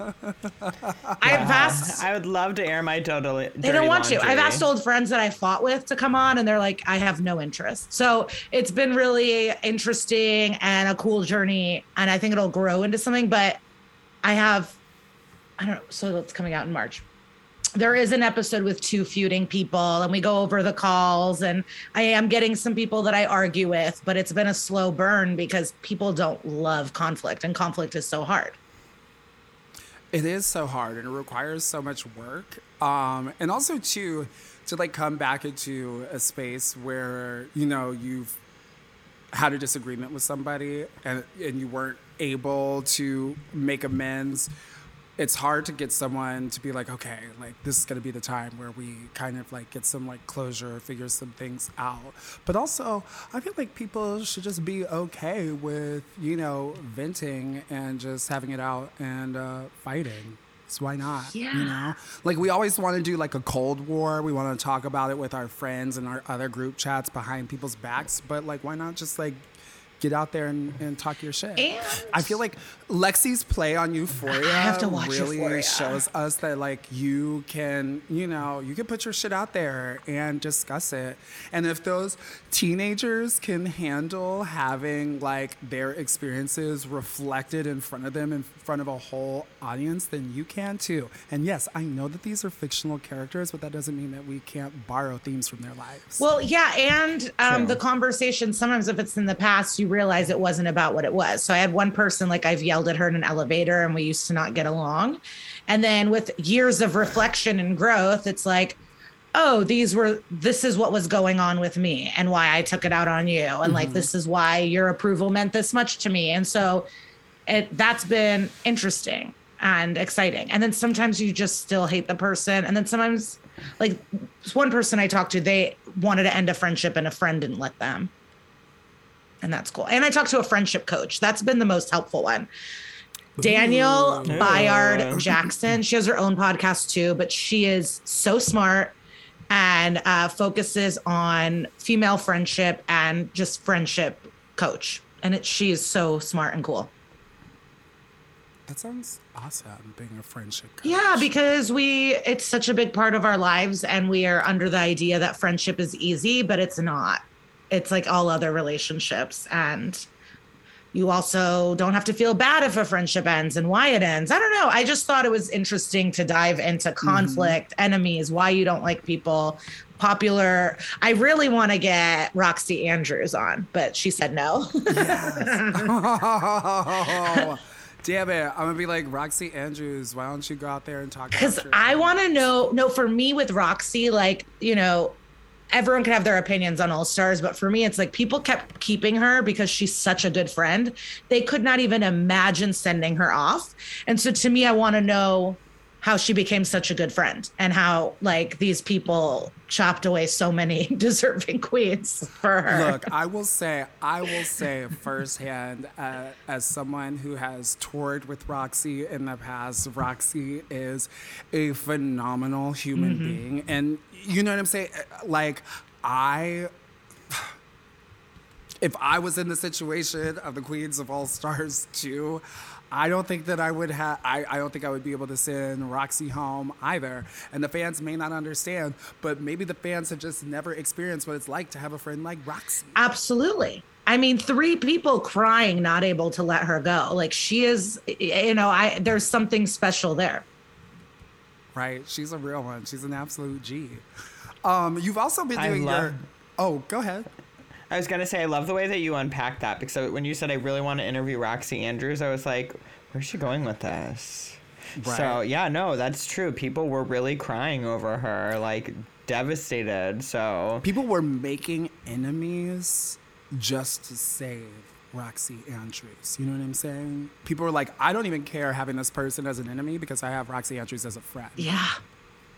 Speaker 4: I've asked
Speaker 3: I would love to air my totally.
Speaker 4: they don't want to. I've asked old friends that I fought with to come on, and they're like, I have no interest. So it's been really interesting and a cool journey, and I think it'll grow into something. But I have, I don't know. So it's coming out in March. There is an episode with two feuding people, and we go over the calls. And I am getting some people that I argue with, but it's been a slow burn because people don't love conflict, and conflict is so hard.
Speaker 1: It is so hard and it requires so much work. Um, and also too, to like come back into a space where, you know, you've had a disagreement with somebody and, and you weren't able to make amends. It's hard to get someone to be like, okay, like this is gonna be the time where we kind of like get some like closure, figure some things out. But also, I feel like people should just be okay with you know venting and just having it out and uh, fighting. So why not?
Speaker 4: Yeah.
Speaker 1: You know, like we always want to do like a cold war. We want to talk about it with our friends and our other group chats behind people's backs. But like, why not just like get out there and, and talk your shit?
Speaker 4: And-
Speaker 1: I feel like Lexi's play on Euphoria
Speaker 4: I have to watch
Speaker 1: really
Speaker 4: Euphoria.
Speaker 1: shows us that like you can, you know, you can put your shit out there and discuss it. And if those teenagers can handle having like their experiences reflected in front of them in front of a whole audience, then you can too. And yes, I know that these are fictional characters, but that doesn't mean that we can't borrow themes from their lives.
Speaker 4: Well, yeah, and um,
Speaker 3: True.
Speaker 4: the conversation sometimes if it's in the past, you realize it wasn't about what it was. So I had one person like I've yelled at her in an elevator, and we used to not get along, and then with years of reflection and growth, it's like. Oh, these were this is what was going on with me and why I took it out on you. And like mm-hmm. this is why your approval meant this much to me. And so it that's been interesting and exciting. And then sometimes you just still hate the person. And then sometimes like one person I talked to, they wanted to end a friendship and a friend didn't let them. And that's cool. And I talked to a friendship coach. That's been the most helpful one. Danielle Bayard Jackson. She has her own podcast too, but she is so smart and uh, focuses on female friendship and just friendship coach. And it, she is so smart and cool.
Speaker 1: that sounds awesome, being a friendship coach.
Speaker 4: Yeah, because we it's such a big part of our lives and we are under the idea that friendship is easy, but it's not. It's like all other relationships and you also don't have to feel bad if a friendship ends and why it ends. I don't know. I just thought it was interesting to dive into mm-hmm. conflict, enemies, why you don't like people, popular. I really want to get Roxxxy Andrews on, but she said no.
Speaker 1: Oh, damn it. I'm going to be like, Roxxxy Andrews, why don't you go out there and talk
Speaker 4: because I want to know. No, for me with Roxxxy, like you know, everyone can have their opinions on All Stars, but for me, it's like people kept keeping her because she's such a good friend. They could not even imagine sending her off, and so to me, I want to know how she became such a good friend and how like these people chopped away so many deserving queens for her.
Speaker 1: Look, I will say, I will say firsthand, uh, as someone who has toured with Roxxxy in the past, Roxxxy is a phenomenal human being. And you know what I'm saying? Like, I. If I was in the situation of the Queens of All Stars too, I don't think that I would have. I, I don't think I would be able to send Roxxxy home either. And the fans may not understand, but maybe the fans have just never experienced what it's like to have a friend like Roxxxy.
Speaker 4: Absolutely. I mean, three people crying, not able to let her go. Like she is, you know, I there's something special there.
Speaker 1: right? She's a real one. She's an absolute G. Um, you've also been doing
Speaker 3: love-
Speaker 1: your. Oh, go ahead.
Speaker 3: I was gonna say I love the way that you unpacked that because when you said I really want to interview Roxxxy Andrews, I was like, where's she going with this? So yeah, no, that's true. People were really crying over her, like devastated. So
Speaker 1: People were making enemies just to save Roxxxy Andrews. You know what I'm saying? People were like, I don't even care having this person as an enemy because I have Roxxxy Andrews as a friend.
Speaker 4: Yeah.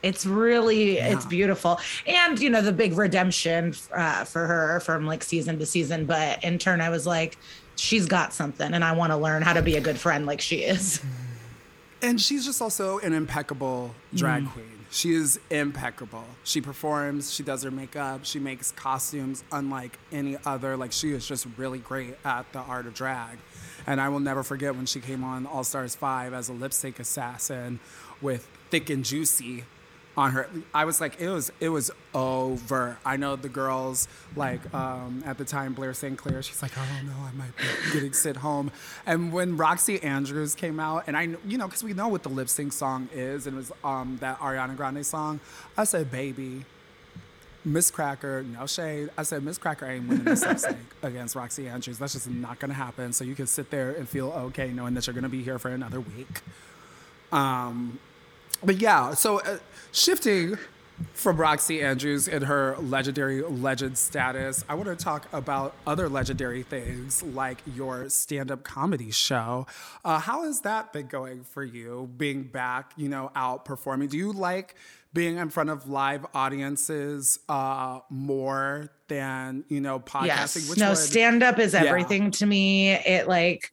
Speaker 4: It's really it's beautiful, and you know the big redemption uh, for her from like season to season. But in turn, I was like, she's got something, and I want to learn how to be a good friend like she is.
Speaker 1: And she's just also an impeccable drag queen. She is impeccable. She performs, she does her makeup, she makes costumes unlike any other. Like she is just really great at the art of drag. And I will never forget when she came on All Stars 5 as a lip sync assassin with Thick and Juicy on her I was like it was it was over. I know the girls like um, at the time Blair St. Clair she's like oh no I might be getting sent home and when Roxxxy Andrews came out and I you know cuz we know what the lip sync song is and it was um, that Ariana Grande song I said baby Miz Cracker, no shade. I said Miz Cracker ain't winning this lip sync against Roxy Andrews. That's just not gonna happen. So you can sit there and feel okay knowing that you're gonna be here for another week. Um, but yeah, so uh, shifting from Roxxxy Andrews in her legendary legend status. I want to talk about other legendary things like your stand up comedy show. Uh, how has that been going for you, being back, you know, out performing? Do you like being in front of live audiences uh, more than, you know, podcasting?
Speaker 4: Yes. no, stand up is
Speaker 1: Yeah.
Speaker 4: everything to me. It like,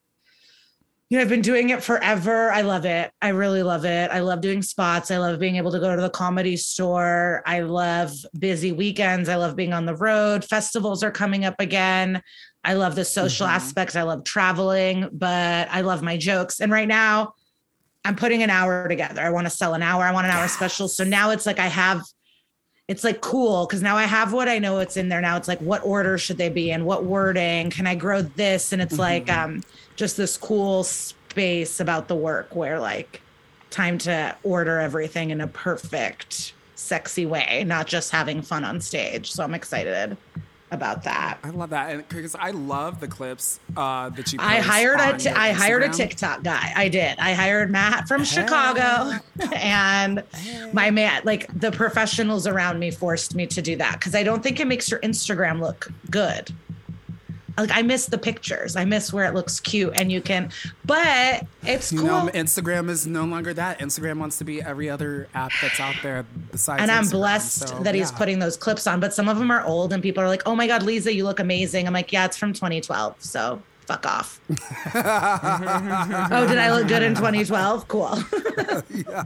Speaker 4: you know, I've been doing it forever. I love it. I really love it. I love doing spots. I love being able to go to the comedy store. I love busy weekends. I love being on the road. Festivals are coming up again. I love the social
Speaker 1: Mhm.
Speaker 4: aspects. I love traveling, but I love my jokes. And right now, I'm putting an hour together. I want to sell an hour. I want an hour special. So now it's like I have it's like cool because now I have what I know it's in there now. It's like what order should they be in? What wording? Can I grow this? And it's like um just this cool space about the work where like time to order everything in a perfect, sexy way, not just having fun on stage. So I'm excited about that.
Speaker 1: I love that, and because I love the clips uh, that you.
Speaker 4: I hired a
Speaker 1: on
Speaker 4: I hired a TikTok guy. I did. I hired Matt from Chicago, and my man, like the professionals around me, forced me to do that because I don't think it makes your Instagram look good. Like I miss the pictures. I miss where it looks cute and you can, but it's cool.
Speaker 1: know, Instagram is no longer that. Instagram wants to be every other app that's out there besides.
Speaker 4: and I'm
Speaker 1: Instagram,
Speaker 4: blessed
Speaker 1: so,
Speaker 4: that he's putting those clips on, but some of them are old and people are like, oh my God, Lisa, you look amazing. I'm like, yeah, it's from 2012. So fuck off. oh, did I look good in 2012? Cool. yeah.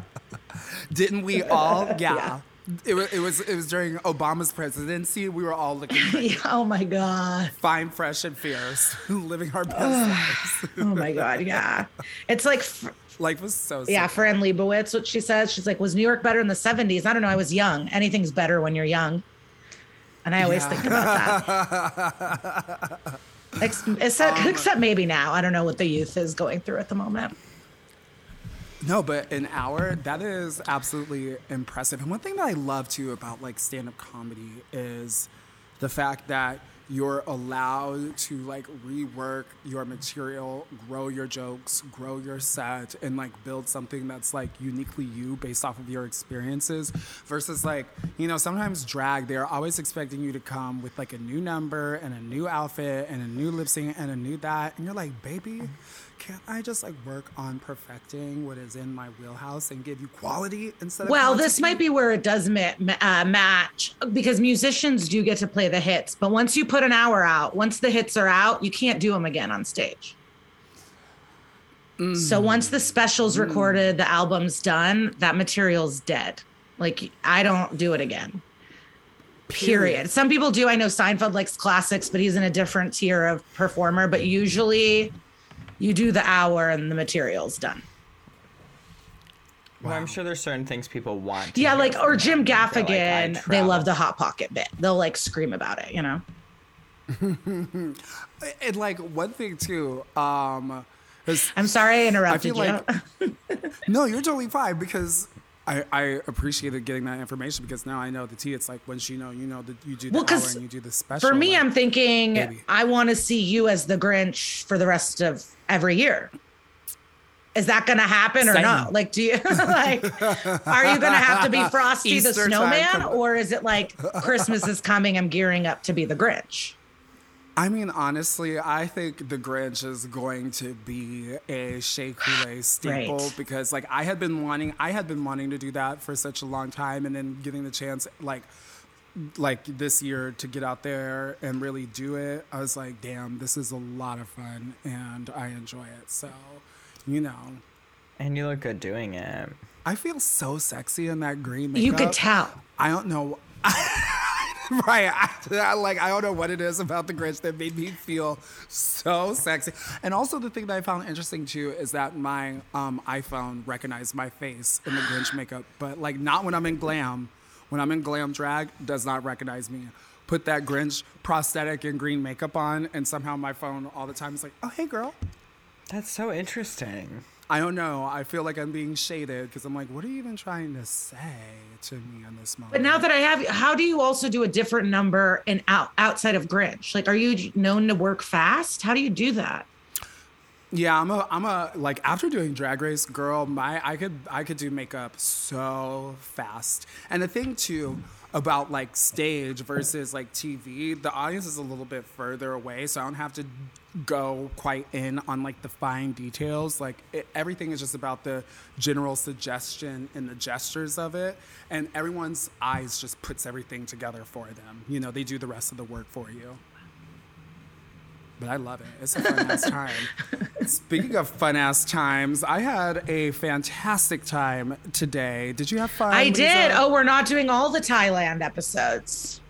Speaker 1: Didn't we all? Yeah.
Speaker 4: Yeah.
Speaker 1: It was, it was it was during Obama's presidency. We were all looking
Speaker 4: Yeah, oh my God.
Speaker 1: fine, fresh, and fierce, living our best lives.
Speaker 4: Oh my God. Yeah. It's like,
Speaker 1: Life was so.
Speaker 4: yeah,
Speaker 1: simple.
Speaker 4: Fran Lebowitz, what she says. She's like, was New York better in the 70s? I don't know. I was young. Anything's better when you're young. And I always
Speaker 1: Yeah.
Speaker 4: think about that. Except,
Speaker 1: Um,
Speaker 4: except maybe now. I don't know what the youth is going through at the moment.
Speaker 1: No, but an hour, that is absolutely impressive. And one thing that I love too about like stand up comedy is the fact that you're allowed to like rework your material, grow your jokes, grow your set, and like build something that's like uniquely you based off of your experiences versus like, you know, sometimes drag, they're always expecting you to come with like a new number and a new outfit and a new lip sync and a new that. And you're like, baby, can't I just like work on perfecting what is in my wheelhouse and give you quality instead of
Speaker 4: Well, this might be where it does ma- uh, match because musicians do get to play the hits, but once you put an hour out, once the hits are out, you can't do them again on stage. So once the special's recorded, the album's done, that material's dead. Like I don't do it again. Period. Some people do. I know Seinfeld likes classics, but he's in a different tier of performer. But usually, you do the hour and the material's done.
Speaker 3: Well, I'm sure there's certain things people want.
Speaker 4: Yeah, like or Jim
Speaker 3: him. They're like,
Speaker 4: Gaffigan, they love the hot pocket bit. They'll like scream about it, you know.
Speaker 1: and like one thing too, um,
Speaker 4: I'm sorry I interrupted
Speaker 1: feel
Speaker 4: you.
Speaker 1: like- no, you're totally fine because I, I appreciated getting that information because now I know the tea. It's like once you know, you know that you do the
Speaker 4: Well,
Speaker 1: hour and you do the special.
Speaker 4: For me,
Speaker 1: like-
Speaker 4: I'm thinking
Speaker 1: Maybe.
Speaker 4: I want to see you as the Grinch for the rest of every year. Is that going to happen or
Speaker 1: Same.
Speaker 4: not? Like, do you like? Are you going to have to be Frosty the
Speaker 1: Easter time
Speaker 4: Snowman, or is it like Christmas is coming? I'm gearing up to be the Grinch.
Speaker 1: I mean, honestly, I think the Grinch is going to be a Shea Couleé staple
Speaker 4: Right.
Speaker 1: because, like, I had been wanting, I had been wanting to do that for such a long time, and then getting the chance, like, like this year to get out there and really do it. I was like, damn, this is a lot of fun, and I enjoy it. So, you know,
Speaker 3: And you look good doing it.
Speaker 1: I feel so sexy in that green makeup.
Speaker 4: You could tell.
Speaker 1: I don't know. right. I, I like I don't know what it is about the Grinch that made me feel so sexy. And also the thing that I found interesting too is that my um, iPhone recognized my face in the Grinch makeup, but like not when I'm in glam. When I'm in glam drag, does not recognize me. Put that Grinch prosthetic and green makeup on, and somehow my phone all the time is like, "Oh hey girl."
Speaker 3: That's so interesting.
Speaker 1: I don't know. I feel like I'm being shaded because I'm like, what are you even trying to say to me in this moment?
Speaker 4: But now that I have, how do you also do a different number and out outside of Grinch? Like, are you known to work fast? How do you do that?
Speaker 1: Yeah, I'm a I'm a like after doing drag race, girl, my I could I could do makeup so fast. And the thing too about like stage versus like TV, the audience is a little bit further away, so I don't have to go quite in on like the fine details. Like it, everything is just about the general suggestion and the gestures of it, and everyone's eyes just puts everything together for them. You know, they do the rest of the work for you. But I love it. It's a fun ass time. Speaking of fun ass times, I had a fantastic time today. Did you have fun?
Speaker 4: I
Speaker 1: Lisa?
Speaker 4: did. Oh, we're not doing all the Thailand episodes.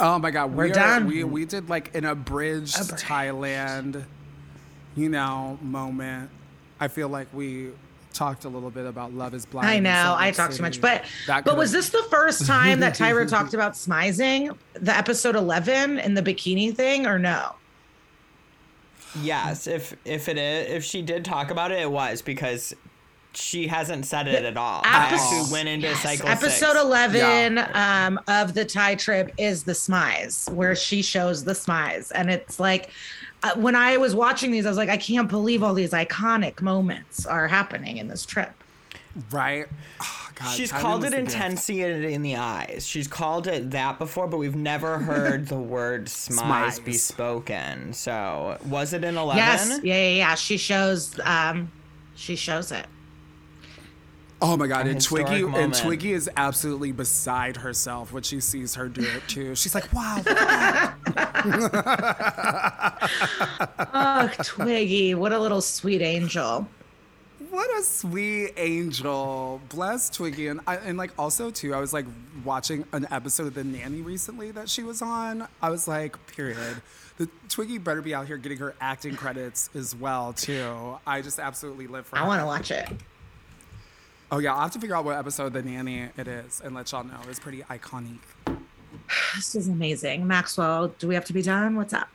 Speaker 1: Oh my god,
Speaker 4: We're
Speaker 1: we are-
Speaker 4: done.
Speaker 1: We we did like an abridged,
Speaker 4: Abridged.
Speaker 1: Thailand, you know, moment. I feel like we talked a little bit about Love Is Blind.
Speaker 4: I know. I talked too much, but but was this the first time that Tyra talked about smizing, the episode eleven and the bikini thing, or no?
Speaker 3: Yes, if if it is, if she did talk about it, it was because she hasn't said it at all. I
Speaker 4: Epis-
Speaker 3: actually went into cycle
Speaker 4: Episode
Speaker 3: six.
Speaker 4: eleven um, of the Thai trip is the smize, where she shows the smize, and it's like. Uh, when I was watching these, I was like, I can't believe all these iconic moments are happening in this trip.
Speaker 1: right. God,
Speaker 3: She's called it intensity in the eyes. She's called it that before, but we've never heard the word smize be spoken. So was it in eleven?
Speaker 4: Yes, yeah, yeah, yeah. She shows, um, she shows it.
Speaker 1: Oh my god,
Speaker 3: A
Speaker 1: and
Speaker 3: historic
Speaker 1: Twiggy and. Twiggy is absolutely beside herself when she sees her do it too. She's like, "Wow, look.
Speaker 4: Oh, Twiggy, what a little sweet angel.
Speaker 1: What a sweet angel." Bless Twiggy, and I, and like also too, I was like watching an episode of The Nanny recently that she was on. I was like, period. The Twiggy better be out here getting her acting credits as well too. I just absolutely live for.
Speaker 4: I want to watch it.
Speaker 1: Oh yeah, I'll have to figure out what episode of The Nanny it is and let y'all know. It's pretty iconic.
Speaker 4: This is amazing. Maxwell, do we have to be done? What's up?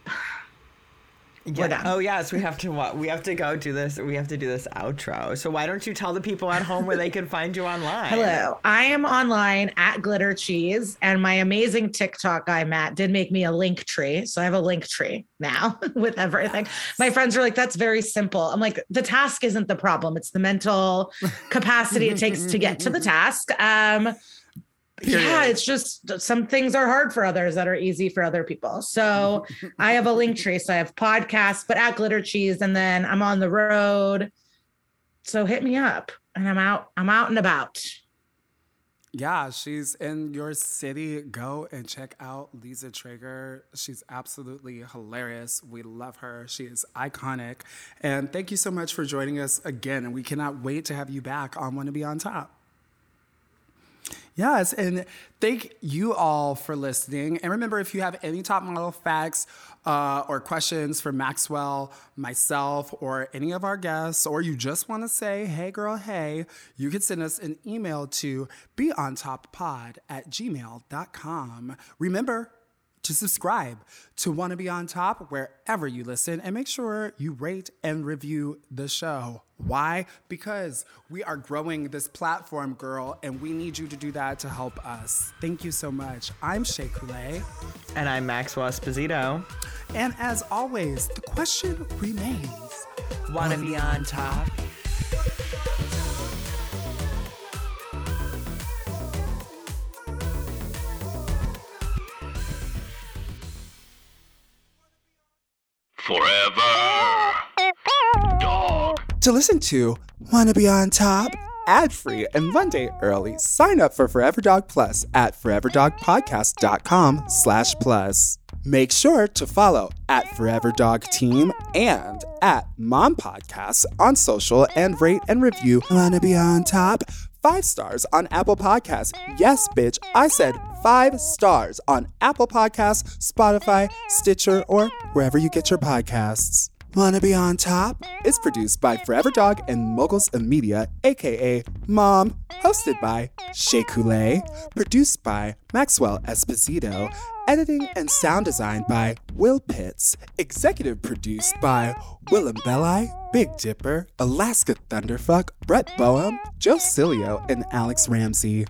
Speaker 3: Yeah. Oh yes, we have to. wa- We have to go do this. We have to do this outro. So why don't you tell the people at home where they can find you online?
Speaker 4: Hello. I am online at Glitter Cheese, and my amazing TikTok guy, Matt, did make me a link tree. So I have a link tree now with everything. My friends are like, that's very simple. I'm like, the task isn't the problem, it's the mental capacity it takes to get to the task. Um, yeah, it's just some things are hard for others that are easy for other people. So I have a link tree. So I have podcasts, but at Glitter Cheese, and then I'm on the road. So hit me up, and I'm out. I'm out and about.
Speaker 1: Yeah, she's in your city. Go and check out Lisa Treyger. She's absolutely hilarious. We love her. She is iconic. And thank you so much for joining us again. And we cannot wait to have you back on Want to Be on Top. Yes, and thank you all for listening. And remember, if you have any top model facts uh, or questions for Maxwell, myself, or any of our guests, or you just want to say, hey girl, hey, you can send us an email to beontoppod at gmail.com. Remember, to subscribe to Want to Be on Top wherever you listen and make sure you rate and review the show. Why? Because we are growing this platform, girl, and we need you to do that to help us. Thank you so much. I'm Shea Couleé,
Speaker 3: And I'm Maxwell Esposito.
Speaker 1: and as always, the question remains
Speaker 3: Wanna be on top?
Speaker 2: Forever. Dog.
Speaker 1: To listen to Wanna Be on Top ad free and one day early, sign up for Forever Dog Plus at foreverdogpodcast.com slash plus. Make sure to follow at Forever Dog Team and at Mom Podcasts on social and rate and review Wanna Be on Top five stars on Apple Podcasts. Yes, bitch, I said five stars on Apple Podcasts, Spotify, Stitcher, or wherever you get your podcasts. Wanna Be On Top is produced by Forever Dog and Moguls of Media, aka Mom, hosted by Shea Couleé, produced by Maxwell Esposito, editing and sound design by Will Pitts, executive produced by Willam Belli, Big Dipper, Alaska Thunderfuck, Brett Boehm, Joe Cilio, and Alex Ramsey.